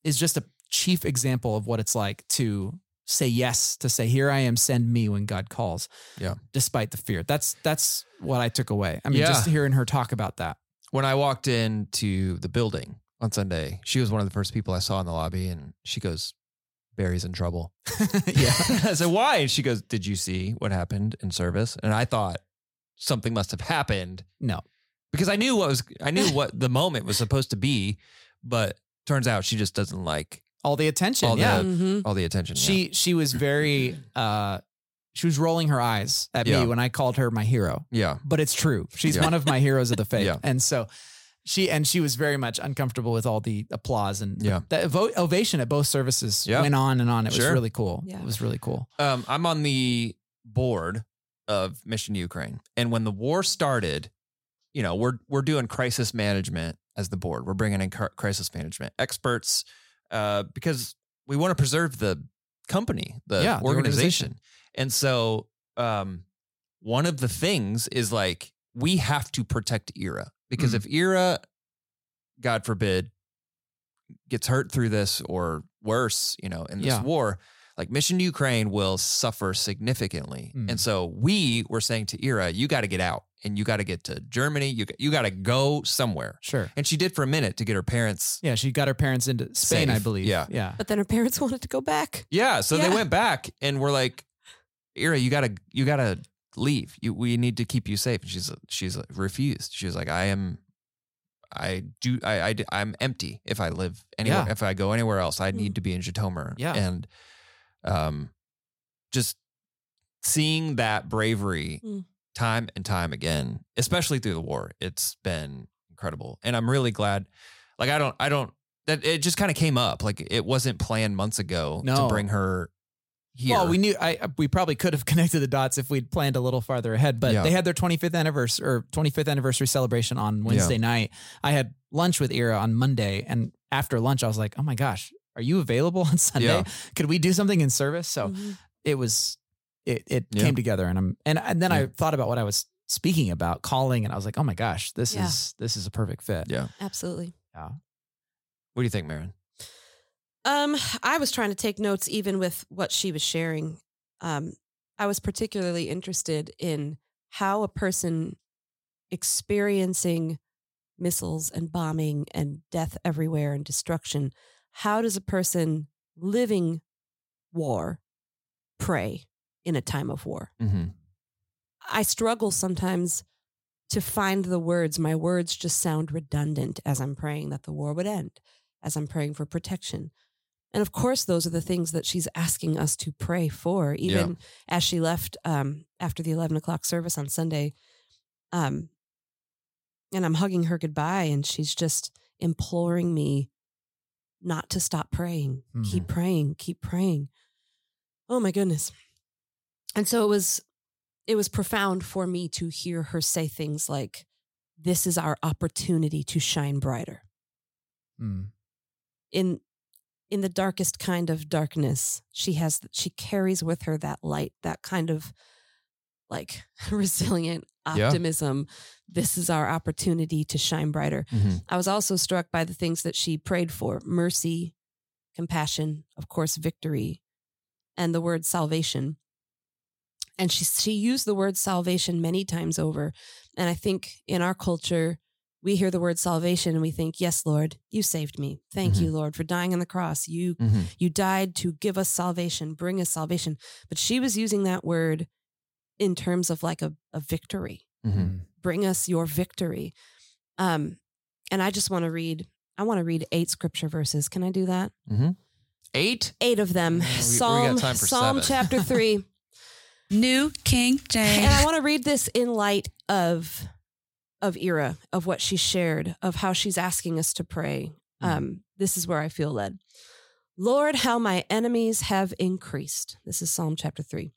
is just a chief example of what it's like to say yes, to say, "Here I am, send me" when God calls. Yeah. despite the fear. That's that's what I took away. I mean, Yeah. just hearing her talk about that. when I walked into the building on Sunday, she was one of the first people I saw in the lobby, and she goes, "Barry's in trouble." yeah, I said, "Why?" And she goes, "Did you see what happened in service?" And I thought something must have happened no, because I knew what was I knew what the moment was supposed to be, but turns out she just doesn't like all the attention. All the- yeah, Mhm. all the attention. she she was very. uh She was rolling her eyes at Yeah. me when I called her my hero. yeah, but it's true. She's Yeah. one of my heroes of the faith. Yeah. And so she and she was very much uncomfortable with all the applause and Yeah. the evo- ovation at both services Yeah. went on and on. It was really cool. Yeah. It was really cool. um, I'm on the board of Mission Ukraine, and when the war started, you know, we're we're doing crisis management as the board. We're bringing in cr- crisis management experts uh, because we want to preserve the company, the, Yeah, the organization. organization. And so, um, one of the things is like we have to protect Ira because Mhm. if Ira, God forbid, gets hurt through this or worse, you know, in this Yeah. war, like Mission Ukraine will suffer significantly. Mm. And so we were saying to Ira, you got to get out and you got to get to Germany. You you got to go somewhere. Sure. And she did for a minute to get her parents. Yeah, she got her parents into Spain, I believe. Yeah. Yeah. But then her parents wanted to go back. Yeah. So they went back and we're like, Ira, you gotta you gotta leave. You we need to keep you safe. And she's she's refused. She was like, I am I do I, I I'm empty if I live anywhere Yeah. if I go anywhere else. I need to be in Zhytomyr. Yeah. And um just seeing that bravery Mm. time and time again, especially through the war, it's been incredible. And I'm really glad like I don't I don't that it just kind of came up. Like it wasn't planned months ago No. to bring her here. Well, we knew I we probably could have connected the dots if we'd planned a little farther ahead, but Yeah. they had their 25th anniversary or 25th anniversary celebration on Wednesday night. I had lunch with Ira on Monday, and after lunch, I was like, "Oh my gosh, are you available on Sunday? Yeah. Could we do something in service? So Mhm. it was it it Yeah. came together and I'm and and then I thought about what I was speaking about calling and I was like, "Oh my gosh, this Yeah. is this is a perfect fit." Yeah. absolutely. Yeah. What do you think, Maron? Um, I was trying to take notes even with what she was sharing. Um, I was particularly interested in how a person experiencing missiles and bombing and death everywhere and destruction, how does a person living war pray in a time of war? Mm-hmm. I struggle sometimes to find the words. My words just sound redundant as I'm praying that the war would end, as I'm praying for protection. And of course, those are the things that she's asking us to pray for. Even as she left um, after the 11 o'clock service on Sunday, um, and I'm hugging her goodbye, and she's just imploring me not to stop praying. Keep praying, keep praying. Oh my goodness. And so it was it was profound for me to hear her say things like, This is our opportunity to shine brighter. Mm. In in the darkest kind of darkness, she has she carries with her that light, that kind of like resilient Yeah. optimism. This is our opportunity to shine brighter. Mm-hmm. I was also struck by the things that she prayed for mercy, compassion, of course, victory, and the word salvation. And she, she used the word salvation many times over. And I think in our culture, we hear the word salvation and we think, yes, Lord, you saved me. Thank you, Lord, for dying on the cross. You, Mm-hmm. you died to give us salvation, bring us salvation. But she was using that word in terms of like a, a victory Mm-hmm. bring us your victory. Um, and I just want to read, I want to read eight scripture verses. Can I do that? Mm-hmm. Eight. Eight of them. we- we Psalm, time for Psalm seven. chapter three. New King James. and I want to read this in light of, of Ira, of what she shared, of how she's asking us to pray. Um, this is where I feel led. Lord, how my enemies have increased. This is Psalm chapter three.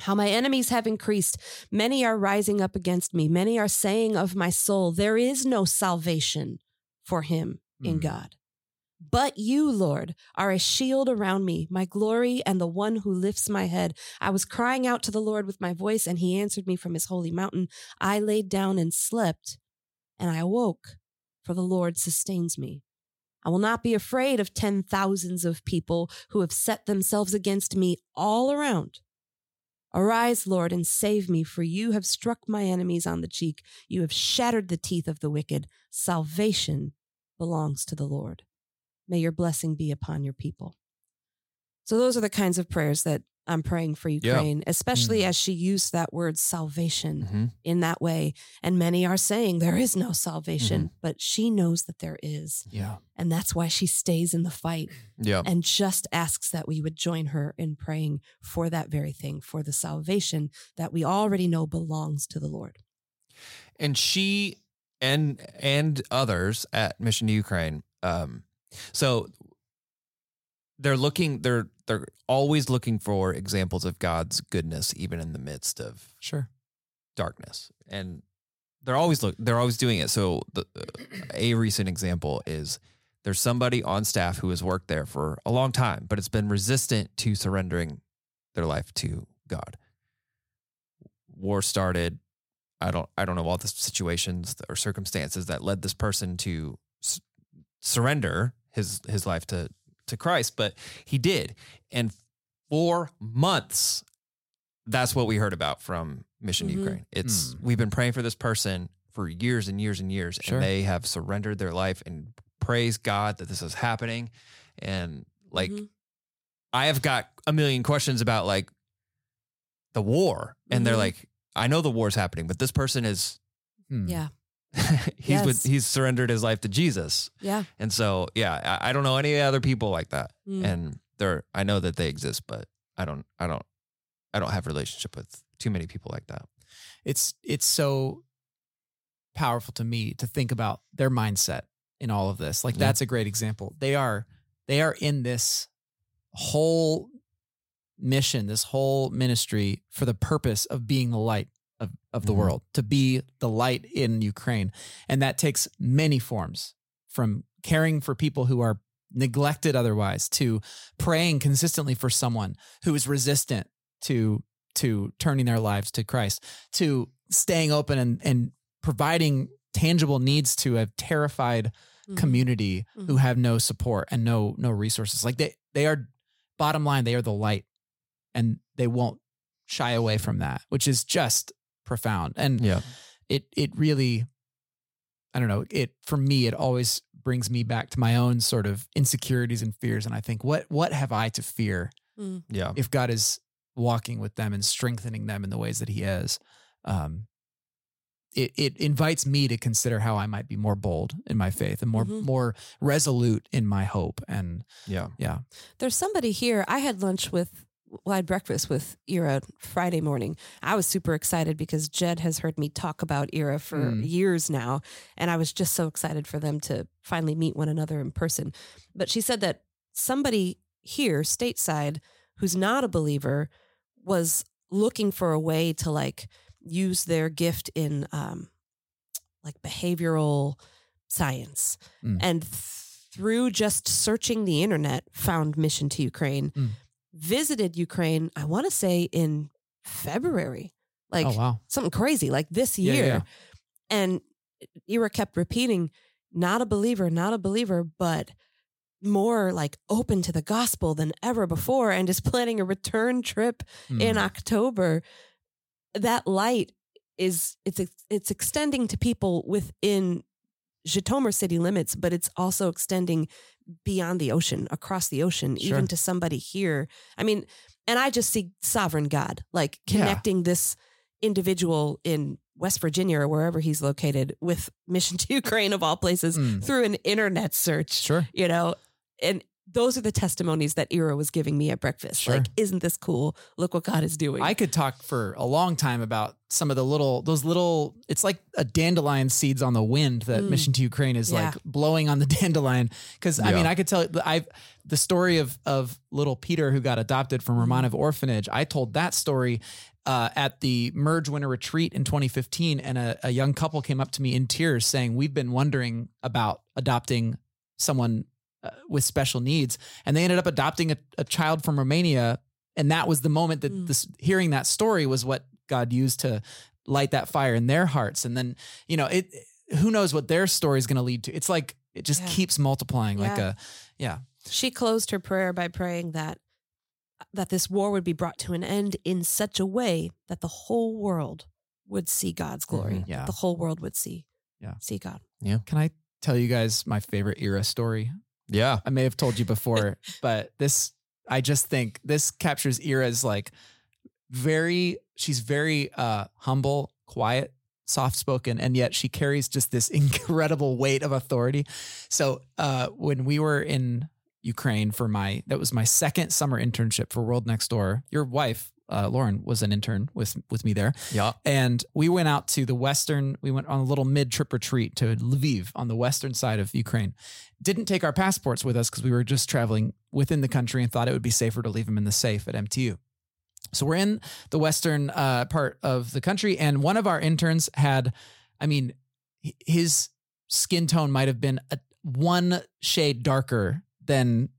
How my enemies have increased. Many are rising up against me. Many are saying of my soul, there is no salvation for him in Mm. God. But you, Lord, are a shield around me, my glory and the one who lifts my head. I was crying out to the Lord with my voice, and he answered me from his holy mountain. I laid down and slept, and I awoke, for the Lord sustains me. I will not be afraid of ten thousands of people who have set themselves against me all around. Arise, Lord, and save me, for you have struck my enemies on the cheek. You have shattered the teeth of the wicked. Salvation belongs to the Lord. May your blessing be upon your people. So, those are the kinds of prayers that I'm praying for Ukraine, especially as she used that word salvation Mm-hmm. in that way. And many are saying there is no salvation, but she knows that there is. Yeah. And that's why she stays in the fight Yeah. and just asks that we would join her in praying for that very thing, for the salvation that we already know belongs to the Lord. and she and and others at Mission to Ukraine. Um, so they're looking. They're they're always looking for examples of God's goodness, even in the midst of Sure. darkness, and they're always look. They're always doing it. So the, uh, a recent example is there's somebody on staff who has worked there for a long time, but it's been resistant to surrendering their life to God. War started. I don't. I don't know all the situations or circumstances that led this person to s- surrender his his life to to Christ, but he did, and for months, that's what we heard about from Mission Mhm. Ukraine. It's Mm. we've been praying for this person for years and years and years, Sure. and they have surrendered their life and praise God that this is happening. And like, Mhm. I have got a million questions about like the war, and they're Mhm. like, I know the war's happening, but this person is Hmm. Yeah. he's Yes. with he's surrendered his life to Jesus, Yeah. and so yeah, I, I don't know any other people like that, Mm. and they're I know that they exist, but I don't I don't I don't have a relationship with too many people like that. it's it's so powerful to me to think about their mindset in all of this. Like Yeah. that's a great example. They are they are in this whole mission, this whole ministry for the purpose of being the light of, of the Mhm. world, to be the light in Ukraine. And that takes many forms from caring for people who are neglected otherwise, to praying consistently for someone who is resistant to to turning their lives to Christ, to staying open and and providing tangible needs to a terrified Mhm. community who Mhm. have no support and no no resources. Like they they are bottom line, they are the light and they won't shy away from that, which is just profound. And Yeah. it it really I don't know, it for me it always brings me back to my own sort of insecurities and fears and I think what what have I to fear Mm. Yeah. if God is walking with them and strengthening them in the ways that he is? Um it, it invites me to consider how I might be more bold in my faith and more Mhm. more resolute in my hope. And Yeah. yeah, There's somebody here. I had lunch with, well, I had breakfast with Ira Friday morning. I was super excited because Jed has heard me talk about Ira for Mm. years now. And I was just so excited for them to finally meet one another in person. But she said that somebody here, stateside, who's not a believer, was looking for a way to like use their gift in um, like behavioral science. Mm. And th- through just searching the internet, found Mission to Ukraine, Mm. Visited Ukraine, I want to say in February, like oh wow, something crazy, like this year. yeah. And Ira kept repeating, not a believer, not a believer, but more like open to the gospel than ever before and is planning a return trip in Mm. October, that light is it's it's extending to people within Zhytomyr city limits, but it's also extending beyond the ocean, across the ocean, Sure. even to somebody here. I mean, and I just see sovereign God like Yeah. connecting this individual in West Virginia or wherever he's located with Mission to Ukraine of all places Mm. through an internet search sure. you know and those are the testimonies that Ira was giving me at breakfast Sure. like isn't this cool look what god is doing I could talk for a long time about some of the little, those little, it's like a dandelion seeds on the wind that Mm. Mission to Ukraine is Yeah. like blowing on the dandelion. Cause I mean, I could tell I've, the story of, of little Peter who got adopted from Mm-hmm. Romanov orphanage. I told that story uh, at the Merge Winter Retreat in 2015. And a, a young couple came up to me in tears saying, we've been wondering about adopting someone uh, with special needs. And they ended up adopting a, a child from Romania. And that was the moment that Mm. this hearing that story was what God used to light that fire in their hearts. And then, you know, it who knows what their story is going to lead to. It's like it just Yeah. keeps multiplying like a yeah. she closed her prayer by praying that that this war would be brought to an end in such a way that the whole world would see god's glory Mhm. Yeah. the whole world would see Yeah. see god Yeah. Can I tell you guys my favorite Ira story? Yeah. I may have told you before, but this I just think this captures Ira's like very she's very uh humble, quiet, soft spoken, and yet she carries just this incredible weight of authority. So uh when we were in Ukraine for my that was my second summer internship for World Next Door, your wife, uh, Lauren, was an intern with with me there. Yeah. And we went out to the western, we went on a little mid trip retreat to Lviv on the western side of Ukraine. Didn't take our passports with us because we were just traveling within the country and thought it would be safer to leave them in the safe at MTU. So we're in the western uh, part of the country, and one of our interns had, I mean, his skin tone might have been a, one shade darker than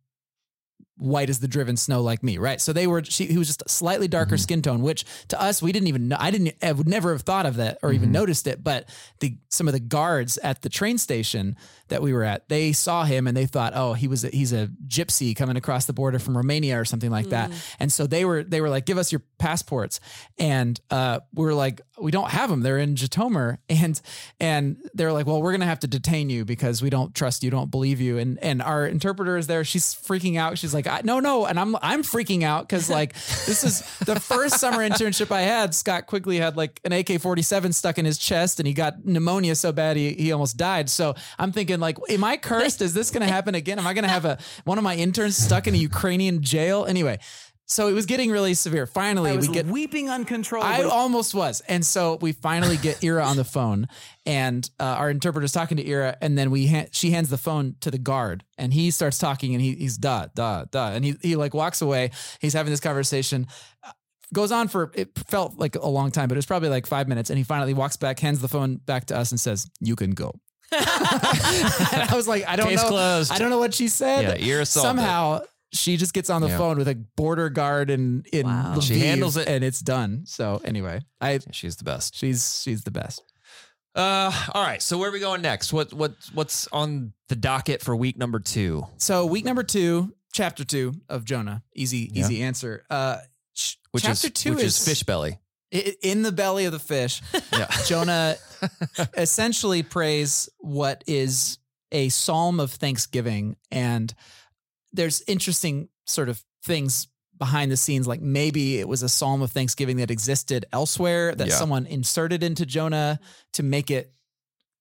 white as the driven snow like me, right? So they were she he was just a slightly darker Mhm. skin tone, which to us we didn't even know. I didn't I would never have thought of that or even Mhm. noticed it. But the some of the guards at the train station that we were at, they saw him and they thought, oh, he was a, he's a gypsy coming across the border from Romania or something like that. And so they were they were like, give us your passports, and uh, we were like, we don't have them. They're in Zhytomyr, and and they're like, well, we're gonna have to detain you because we don't trust you, don't believe you. And and our interpreter is there. She's freaking out. She's like, no, no, and I'm I'm freaking out because like this is the first summer internship I had. Scott Quigley had like an AK 47 stuck in his chest, and he got pneumonia so bad he he almost died. So I'm thinking like, am I cursed? Is this gonna happen again? Am I gonna have a one of my interns stuck in a Ukrainian jail? Anyway. So it was getting really severe. Finally, I was we get weeping uncontrollably. I almost was. And so we finally get Ira on the phone and uh, our interpreter's talking to Ira and then we ha- she hands the phone to the guard and he starts talking and he, he's da da da, And he, he like walks away. He's having this conversation. Uh, Goes on for it felt like a long time, but it was probably like five minutes. And he finally walks back, hands the phone back to us, and says, "You can go." and I was like, I don't Case know. closed. I don't know what she said. Yeah, ear assaulted. Somehow she just gets on the Yeah. phone with a border guard in in Wow. She handles it. and it's done. So anyway, I She's the best. she's she's the best. Uh, all right. So where are we going next? What what what's on the docket for week number two? So week number two, chapter two of Jonah. Easy Yeah. easy answer. Uh, ch- Which chapter is two which is, is fish belly. in the belly of the fish. Yeah. Jonah essentially prays what is a psalm of thanksgiving. And there's interesting sort of things behind the scenes, like maybe it was a psalm of thanksgiving that existed elsewhere that Yeah. someone inserted into Jonah to make it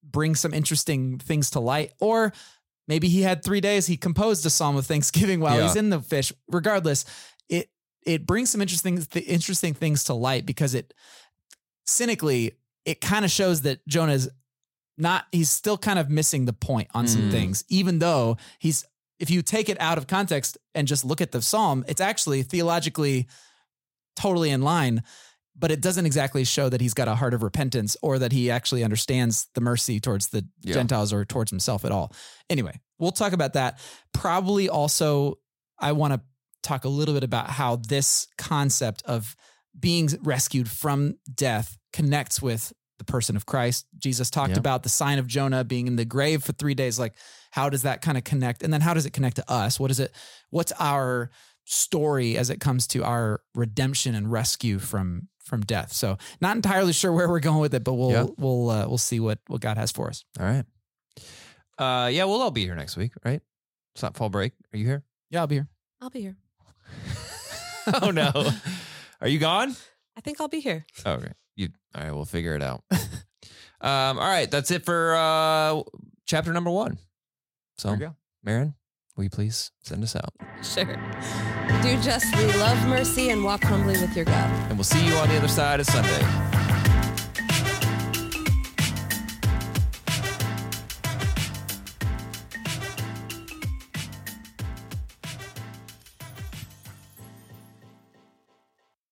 bring some interesting things to light. Or maybe he had three days, he composed a psalm of thanksgiving while Yeah. he's in the fish. Regardless, it it brings some interesting th- interesting things to light because it cynically it kind of shows that Jonah's not he's still kind of missing the point on some Mm. things even though he's if you take it out of context and just look at the psalm it's actually theologically totally in line but it doesn't exactly show that he's got a heart of repentance or that he actually understands the mercy towards the Yeah. Gentiles or towards himself at all. Anyway, we'll talk about that. Probably also, I want to talk a little bit about how this concept of being rescued from death connects with the person of Christ. Jesus talked Yeah. about the sign of Jonah being in the grave for three days. Like, how does that kind of connect? And then how does it connect to us? What is it? What's our story as it comes to our redemption and rescue from from death? So, not entirely sure where we're going with it, but we'll Yeah. we'll uh, we'll see what what God has for us. All right. Uh, yeah, we'll all be here next week, right? It's not fall break. Are you here? Yeah, I'll be here. I'll be here. oh no. Are you gone? I think I'll be here. Oh, okay. You all right, we'll figure it out. um, all right, that's it for uh chapter number one. So There. Maron, will you please send us out? Sure. Do justly, love mercy, and walk humbly with your God. And we'll see you on the other side of Sunday.